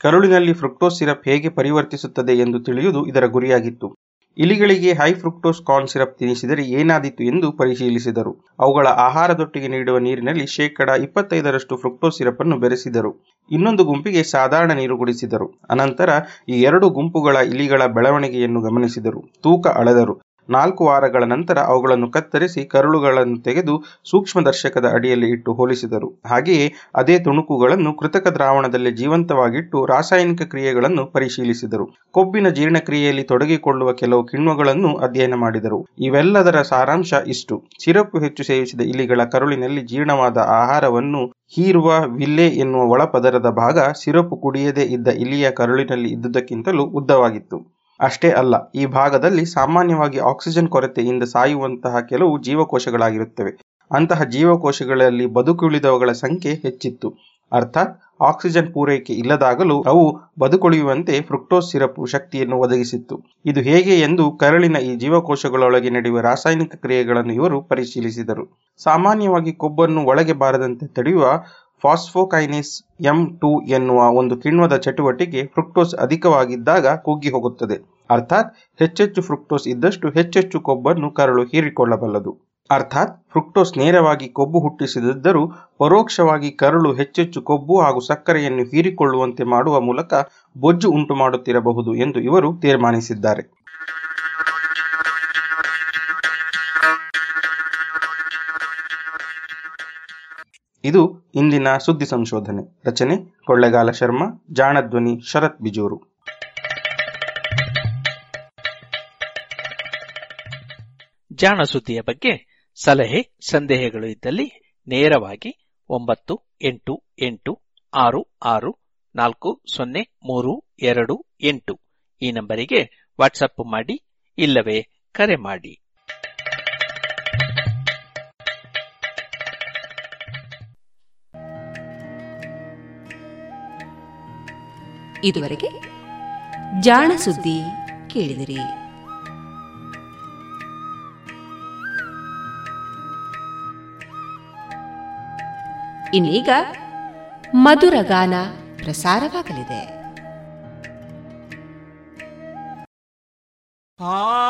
ಕರುಳಿನಲ್ಲಿ ಫ್ರುಕ್ಟೋಸ್ ಸಿರಪ್ ಹೇಗೆ ಪರಿವರ್ತಿಸುತ್ತದೆ ಎಂದು ತಿಳಿಯುವುದು ಇದರ ಗುರಿಯಾಗಿತ್ತು. ಇಲಿಗಳಿಗೆ ಹೈ ಫ್ರುಕ್ಟೋಸ್ ಕಾರ್ನ್ ಸಿರಪ್ ತಿನ್ನಿಸಿದರೆ ಏನಾದೀತು ಎಂದು ಪರಿಶೀಲಿಸಿದರು. ಅವುಗಳ ಆಹಾರದೊಟ್ಟಿಗೆ ನೀಡುವ ನೀರಿನಲ್ಲಿ ಶೇಕಡ ಇಪ್ಪತ್ತೈದರಷ್ಟು ಫ್ರುಕ್ಟೋಸ್ ಸಿರಪ್ ಅನ್ನು ಬೆರೆಸಿದರು. ಇನ್ನೊಂದು ಗುಂಪಿಗೆ ಸಾಧಾರಣ ನೀರು ಕುಡಿಸಿದರು. ಅನಂತರ ಈ ಎರಡು ಗುಂಪುಗಳ ಇಲಿಗಳ ಬೆಳವಣಿಗೆಯನ್ನು ಗಮನಿಸಿದರು. ತೂಕ ಅಳೆದರು. ನಾಲ್ಕು ವಾರಗಳ ನಂತರ ಅವುಗಳನ್ನು ಕತ್ತರಿಸಿ ಕರುಳುಗಳನ್ನು ತೆಗೆದು ಸೂಕ್ಷ್ಮದರ್ಶಕದ ಅಡಿಯಲ್ಲಿ ಇಟ್ಟು ಹೋಲಿಸಿದರು. ಹಾಗೆಯೇ ಅದೇ ತುಣುಕುಗಳನ್ನು ಕೃತಕ ದ್ರಾವಣದಲ್ಲಿ ಜೀವಂತವಾಗಿಟ್ಟು ರಾಸಾಯನಿಕ ಕ್ರಿಯೆಗಳನ್ನು ಪರಿಶೀಲಿಸಿದರು. ಕೊಬ್ಬಿನ ಜೀರ್ಣಕ್ರಿಯೆಯಲ್ಲಿ ತೊಡಗಿಕೊಳ್ಳುವ ಕೆಲವು ಕಿಣ್ವಗಳನ್ನು ಅಧ್ಯಯನ ಮಾಡಿದರು. ಇವೆಲ್ಲದರ ಸಾರಾಂಶ ಇಷ್ಟು. ಸಿರಪ್ ಹೆಚ್ಚು ಸೇವಿಸಿದ ಇಲಿಗಳ ಕರುಳಿನಲ್ಲಿ ಜೀರ್ಣವಾದ ಆಹಾರವನ್ನು ಹೀರುವ ವಿಲ್ಲೆ ಎನ್ನುವ ಒಳಪದರದ ಭಾಗ ಸಿರಪು ಕುಡಿಯದೇ ಇದ್ದ ಇಲಿಯ ಕರುಳಿನಲ್ಲಿ ಇದ್ದುದಕ್ಕಿಂತಲೂ ಉದ್ದವಾಗಿತ್ತು. ಅಷ್ಟೇ ಅಲ್ಲ, ಈ ಭಾಗದಲ್ಲಿ ಸಾಮಾನ್ಯವಾಗಿ ಆಕ್ಸಿಜನ್ ಕೊರತೆಯಿಂದ ಸಾಯುವಂತಹ ಕೆಲವು ಜೀವಕೋಶಗಳಾಗಿರುತ್ತವೆ. ಅಂತಹ ಜೀವಕೋಶಗಳಲ್ಲಿ ಬದುಕುಳಿದವುಗಳ ಸಂಖ್ಯೆ ಹೆಚ್ಚಿತ್ತು. ಅರ್ಥಾತ್, ಆಕ್ಸಿಜನ್ ಪೂರೈಕೆ ಇಲ್ಲದಾಗಲೂ ಅವು ಬದುಕುಳಿಯುವಂತೆ ಫ್ರುಕ್ಟೋಸ್ ಸಿರಪ್ ಶಕ್ತಿಯನ್ನು ಒದಗಿಸಿತ್ತು. ಇದು ಹೇಗೆ ಎಂದು ಕರಳಿನ ಈ ಜೀವಕೋಶಗಳೊಳಗೆ ನಡೆಯುವ ರಾಸಾಯನಿಕ ಕ್ರಿಯೆಗಳನ್ನು ಇವರು ಪರಿಶೀಲಿಸಿದರು. ಸಾಮಾನ್ಯವಾಗಿ ಕೊಬ್ಬನ್ನು ಒಳಗೆ ಬಾರದಂತೆ ತಡೆಯುವ ಫಾಸ್ಫೋಕೈನೇಸ್ ಎಂ ಟು ಎನ್ನುವ ಒಂದು ಕಿಣ್ವದ ಚಟುವಟಿಕೆ ಫ್ರುಕ್ಟೋಸ್ ಅಧಿಕವಾಗಿದ್ದಾಗ ಕುಗ್ಗಿ ಹೋಗುತ್ತದೆ. ಅರ್ಥಾತ್ ಹೆಚ್ಚೆಚ್ಚು ಫ್ರುಕ್ಟೋಸ್ ಇದ್ದಷ್ಟು ಹೆಚ್ಚೆಚ್ಚು ಕೊಬ್ಬನ್ನು ಕರಳು ಹೀರಿಕೊಳ್ಳಬಲ್ಲದು. ಅರ್ಥಾತ್ ಫ್ರುಕ್ಟೋಸ್ ನೇರವಾಗಿ ಕೊಬ್ಬು ಹುಟ್ಟಿಸದಿದ್ದರೂ ಪರೋಕ್ಷವಾಗಿ ಕರಳು ಹೆಚ್ಚೆಚ್ಚು ಕೊಬ್ಬು ಹಾಗೂ ಸಕ್ಕರೆಯನ್ನು ಹೀರಿಕೊಳ್ಳುವಂತೆ ಮಾಡುವ ಮೂಲಕ ಬೊಜ್ಜು ಉಂಟು ಮಾಡುತ್ತಿರಬಹುದು ಎಂದು ಇವರು ತೀರ್ಮಾನಿಸಿದ್ದಾರೆ. ಇದು ಇಂದಿನ ಸುದ್ದಿ ಸಂಶೋಧನೆ. ರಚನೆ ಕೊಳ್ಳೆಗಾಲ ಶರ್ಮಾ, ಜಾಣಧ್ವನಿ ಶರತ್ ಬಿಜೂರು. ಜಾಣ ಸುದ್ದಿಯ ಬಗ್ಗೆ ಸಲಹೆ, ಸಂದೇಹಗಳು ಇದ್ದಲ್ಲಿ ನೇರವಾಗಿ ಒಂಬತ್ತು, ಎಂಟು ಎಂಟು, ಆರು ಆರು, ನಾಲ್ಕು, ಸೊನ್ನೆ, ಮೂರು, ಎರಡು, ಎಂಟು ಈ ನಂಬರಿಗೆ ವಾಟ್ಸಪ್ ಮಾಡಿ ಇಲ್ಲವೇ ಕರೆ ಮಾಡಿ. ಇದುವರೆಗೆ ಜಾಣ ಸುದ್ದಿ ಕೇಳಿದಿರಿ. ಇನ್ನೀಗ ಮಧುರಗಾನ ಪ್ರಸಾರವಾಗಲಿದೆ. ಮೇಘ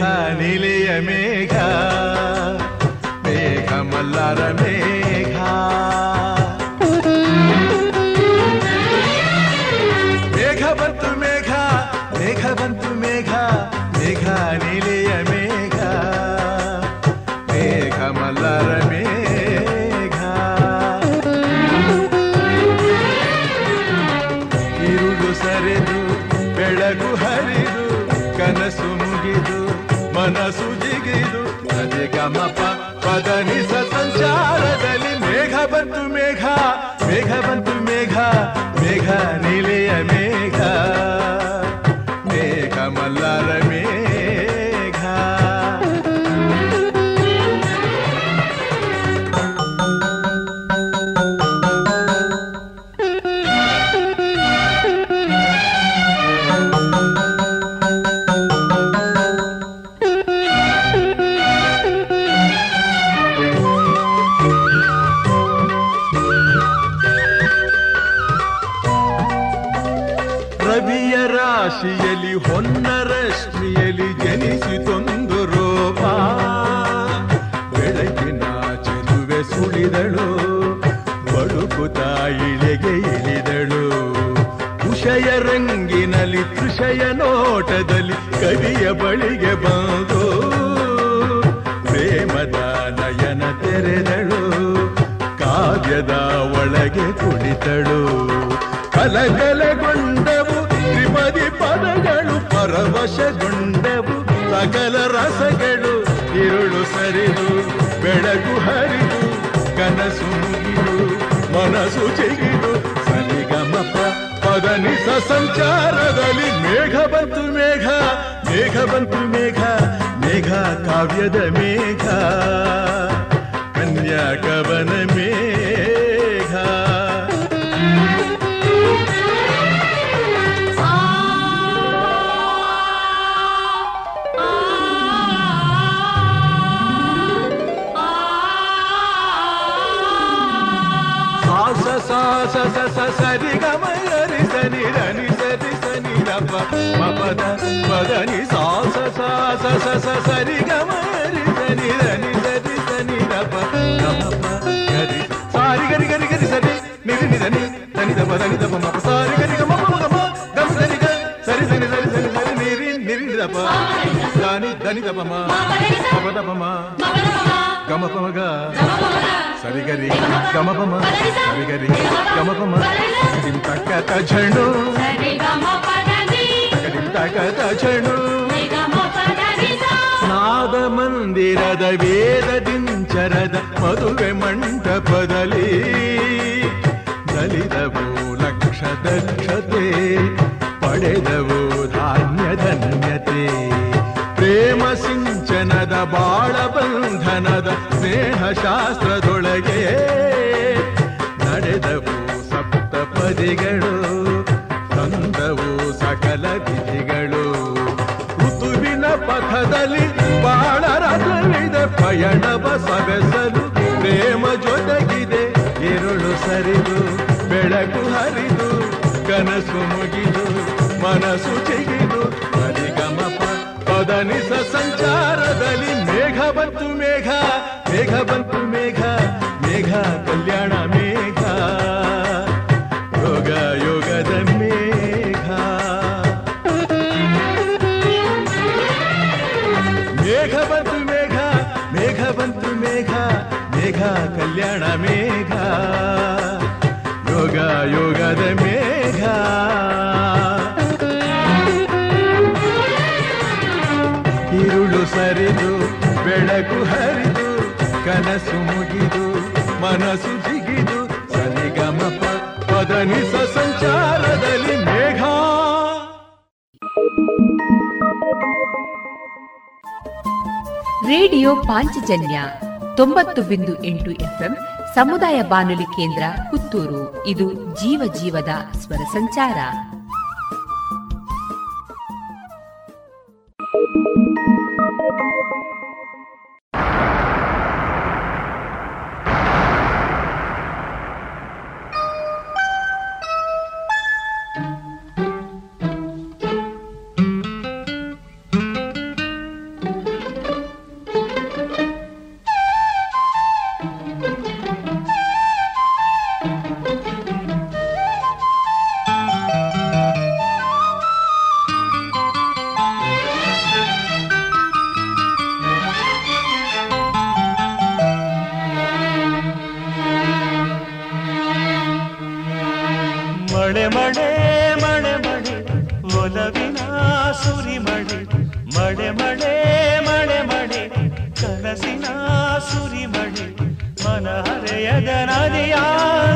ಮೇಘ ನೀಲೆಯ ಮೇಘ ಕುಳಿತಳು ಕಲಕಲಗೊಂಡವು ತ್ರಿಪದಿ ಪದಗಳು ಪರವಶಗೊಂಡವು ಸಕಲ ರಸಗಳು ഇരുಳು ಸರಿದು ಬೆಳಕು ಹರಿದು ಕನಸು ಮುಗಿದು ಮನಸ್ಸು ಚಿಗಿದು ಸರಿಗಮಪ ಪದನಿಸ ಸಂಚಾರದಲ್ಲಿ ಮೇಘ ಬಂತು ಮೇಘ ಮೇಘ ಬಂತು ಮೇಘ ಮೇಘ ಕಾವ್ಯದ ಮೇಘ ಕನ್ಯಾ ಕವನ ಮೇಘ ಸ ಸ ಸರಿ ಗಮ ಗರಿ ಸನಿ ಧನಿ ಸರಿ ಸನಿ ದಪ ಮಪದ ಪದನಿ ಸಾಸ ಸಾಸ ಸ ಸ ಸರಿ ಗಮ ಗರಿ ಸನಿ ಧನಿ ಸರಿ ಸನಿ ದಪ ಗಮಪ ಗರಿ ಸಾರಿ ಗರಿ ಗರಿ ಗರಿ ಸರಿ ನಿರಿ ನಿಧನಿ ಧನಿ ದಪ ಧನಿ ದಪ ಮಪ ಸಾರಿ ಗರಿ ಗಮ ಮಮ ಗಮ ಗಮ ಸರಿ ಗ ಸರಿ ಸರಿ ಸರಿ ಸರಿ ಸರಿ ನಿರಿ ನಿರಿ ದಪ ದಾನಿ ಧನಿ ದಪ ಮ ಮಪ ದಪ ಮ ಗಮ ಪಮ ಗ ಸರಿ ಗರಿ ಗಮ ಪಮ ಸರಿ ಗರಿ ಗಮ ಪಮ ಡಿಂ ತಕ್ಕ ಝಣು ಡಿಂ ತಕ್ಕ ಝಣು ನಾದ ಮಂದಿರದ ವೇದದಿಂಚರದ ಮದುವೆ ಮಂಟಪದಲ್ಲಿ ನಲಿದವು ಲಕ್ಷ ದಕ್ಷತೆ ಪಡೆದವು ಧಾನ್ಯ ಧನ್ಯತೆ ಪ್ರೇಮ ಸಿಂಚನದ ಬಾಳ ಬಂಧನದ ಸ್ನೇಹ ಶಾಸ್ತ್ರದೊಳಗೆ ನಡೆದವು ಸಪ್ತ ಪದಿಗಳು ತಂದವು ಸಕಲ ವಿಧಿಗಳು ಋತುವಿನ ಪಥದಲ್ಲಿ ಬಾಳ ರಥವಿದೆ ಪಯಣವ ಸವೆಸಲು ಪ್ರೇಮ ಜೊತೆಗಿದೆ. ಇರುಳು ಸರಿದು, ಬೆಳಕು ಹರಿದು, ಕನಸು ಮುಗಿದು, ಮನಸ್ಸು ಚಿಗಿದು ಹರಿಗಮಪ ಪದನಿಸ ಮೇಘ ಮೇಘ ಬಂತು ಮನಸ್ಸು ಜಿಗಿದು ಸನಿಗಮ ಪದನಿಸ ಸಂಚಾರದಲ್ಲಿ ಮೇಘ. ರೇಡಿಯೋ ಪಾಂಚಜನ್ಯ ತೊಂಬತ್ತು ಬಿಂದು ಎಂಟು ಎಫ್ಎಂ ಸಮುದಾಯ ಬಾನುಲಿ ಕೇಂದ್ರ ಪುತ್ತೂರು. ಇದು ಜೀವ ಜೀವದ ಸ್ವರ ಸಂಚಾರ. ಸುರಿ ಮಡಿ ಮಳೆ ಮಳೆ ಮಳೆ ಮಡಿ ಕನಸಿನ ಸುರಿ ಮಡಿ ಮನ ಹರೆಯದ ನದಿಯಾಗಿದೆ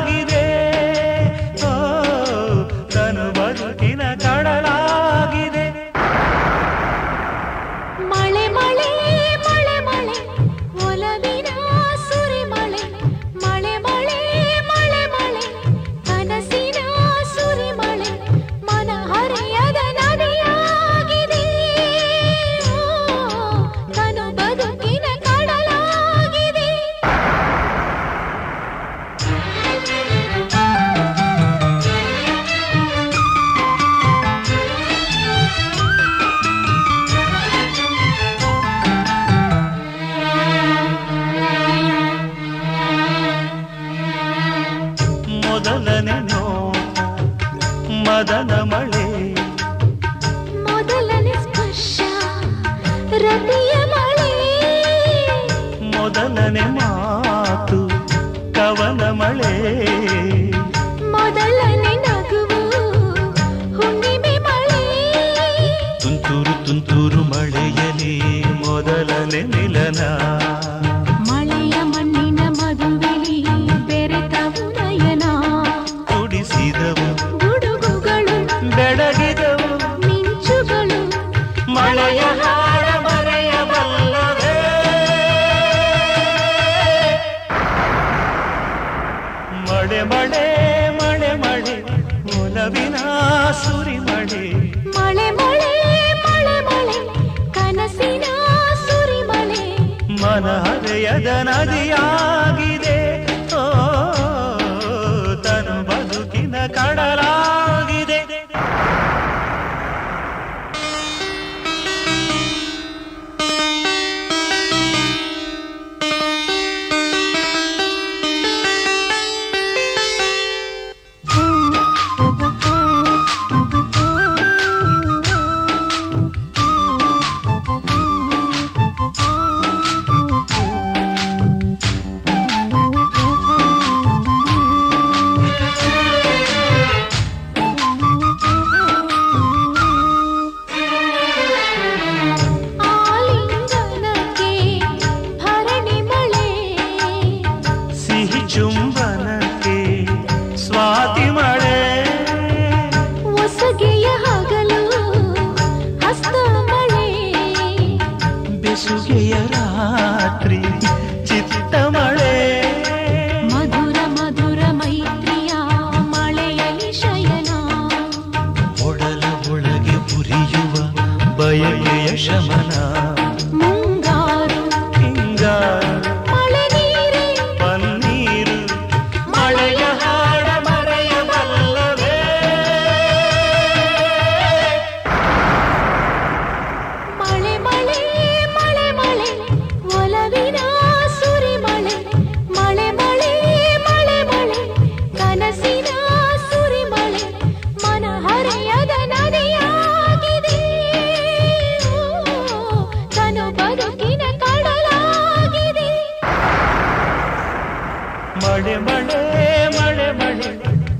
ಮಳೆ ಮಳೆ ಮಳೆ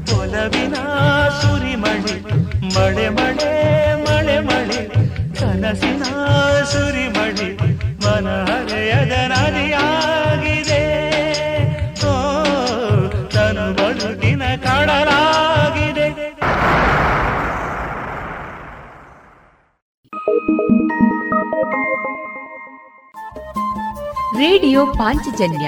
ಕೊಲವಿನ ಸುರಿಮಳೆ, ಮಳೆ ಮಳೆ ಮಳೆ ಮಳೆ, ಕನಸಿನ ಸುರಿಮಳೆ, ಮನಹರೆಯದ ನದಿಯಾಗಿದೆ. ಓ, ತನು ಬದುಕಿನ ಕಡಲಾಗಿದೆ. ರೇಡಿಯೋ ಪಾಂಚಜನ್ಯ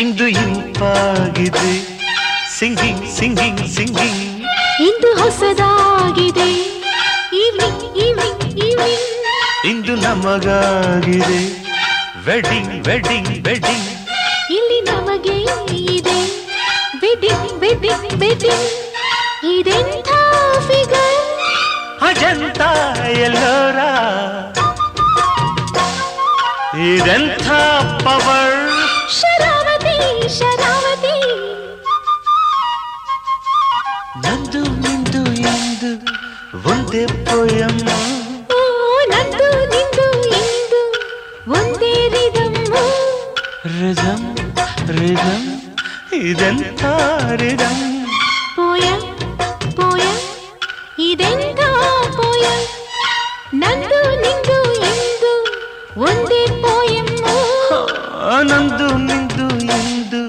ಇಂದು ಇಂಪಾಗಿದೆ. ಸಿಂಗಿಂಗ್ ಸಿಂಗಿಂಗ್ ಸಿಂಗಿಂಗ್ ಇಂದು ಹೊಸದಾಗಿದೆ. Evening evening evening. ಇಂದು ನಮಗಾಗಿದೆ. Wedding wedding wedding. ಇಲ್ಲಿ ನಮಗೆ ಇದೆ. Wedding wedding wedding. ಇದೆಂಥ ಫಿಗರ್? ಅಜಂತ ಎಲ್ಲೋರ. ಇದೆಂಥ ಪವರ್. ಶರಾವತಿ ಶರಾವತಿ ನಂದು ನಿಂದು ಇಂದು ಒಂದೇ ಪೊಯಮ್ಮ ಓ ನಂದು ನಿಂದು ಇಂದು ಒಂದೇ ರಿದಮ್ಮು ರಿದಮ್ ರಿದಮ್ ಇದೆಂಥ ರಿದಮ್ ಪೋಯಂ ಪೋಯಂ ಇದೆಂಥ ಪೋಯಂ ನಂದು ನಿಂದು ಇಂದು ಒಂದೇ ಪೋಯಮ್ಮು ನಂದು ನಿಂದು ಇಂದು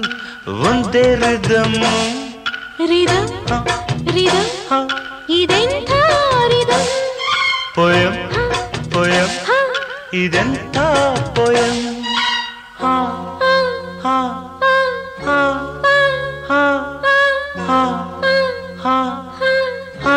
ಒಂದೇ ರಿದಮ್ ರಿದಮ್ ರಿದಮ್ ಇದೆಂಥ ರಿದಮ್ ಪೊಯಂ ಪೊಯಂ ಇದೆಂಥ ಪೊಯಂ ಹಾ ಹಾ ಹಾ ಹಾ ಹಾ ಹಾ ಹಾ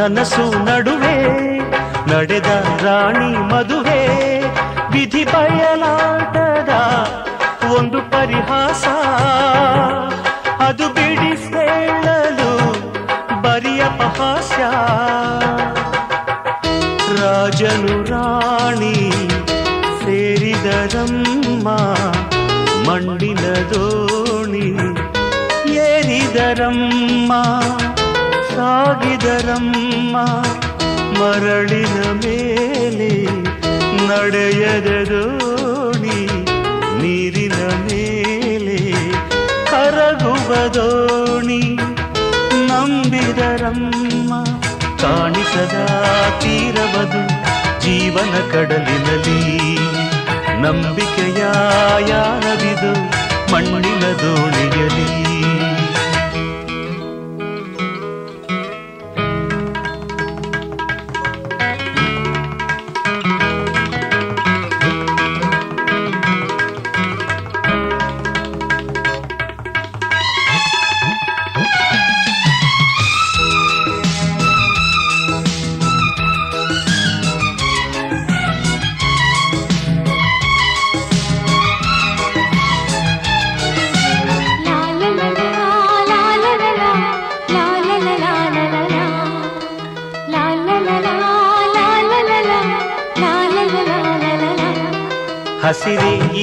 ನನಸು ನಡುವೆ ನಡೆದ ರಾಣಿ ಮಧು ನಡೆಯದ ದೋಣಿ ನೀರಿನ ಮೇಲೆ ಕರಗುವ ದೋಣಿ ನಂಬಿದರಮ್ಮ ಕಾಣಿಸದ ತೀರವದು ಜೀವನ ಕಡಲಿನಲ್ಲಿ. ನಂಬಿಕೆಯ ಯಾರವಿದು ಮಣ್ಣಿನ ದೋಣಿಯಲಿ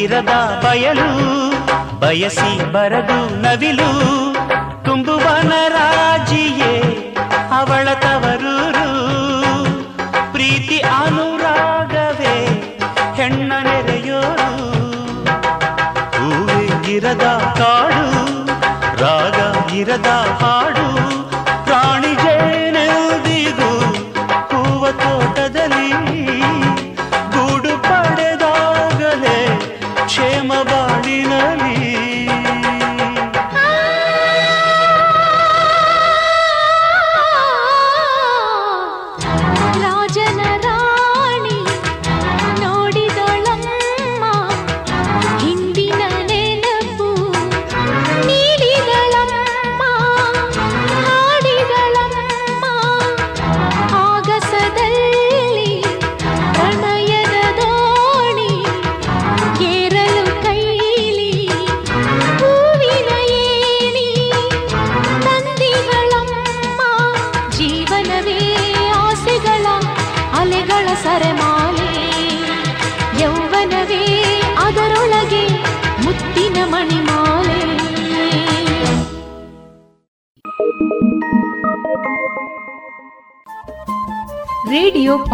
ಹತ್ತಿರದ ಬಯಲು, ಬಯಸಿ ಬರದು ನವಿಲು ತುಂಬುವನರಾಜಿಯೇ ಅವಳ ತವರೂರು. ಪ್ರೀತಿ ಅನುರಾಗವೇ ಹೆಣ್ಣ ನೆರೆಯೋರು. ಹೂವೆ ಇರದ ಕಾಡು, ರಾಗ ಇರದ ಹಾ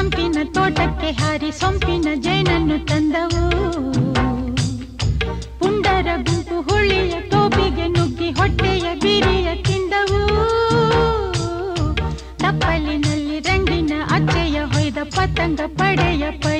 ಸಂಪಿನ ತೋಟಕ್ಕೆ ಹಾರಿ ಸೊಂಪಿನ ಜೈನನ್ನು ತಂದವು. ಪುಂಡರ ಗುಂಪು ಹುಳಿಯ ಟೋಪಿಗೆ ನುಗ್ಗಿ ಹೊಟ್ಟೆಯ ಬಿರಿಯ ತಿಂದವು. ತಪ್ಪಲಿನಲ್ಲಿ ರಂಗಿನ ಅಚ್ಚೆಯ ಹೊಯ್ದ ಪತಂಗ ಪಡೆಯ ಪೈ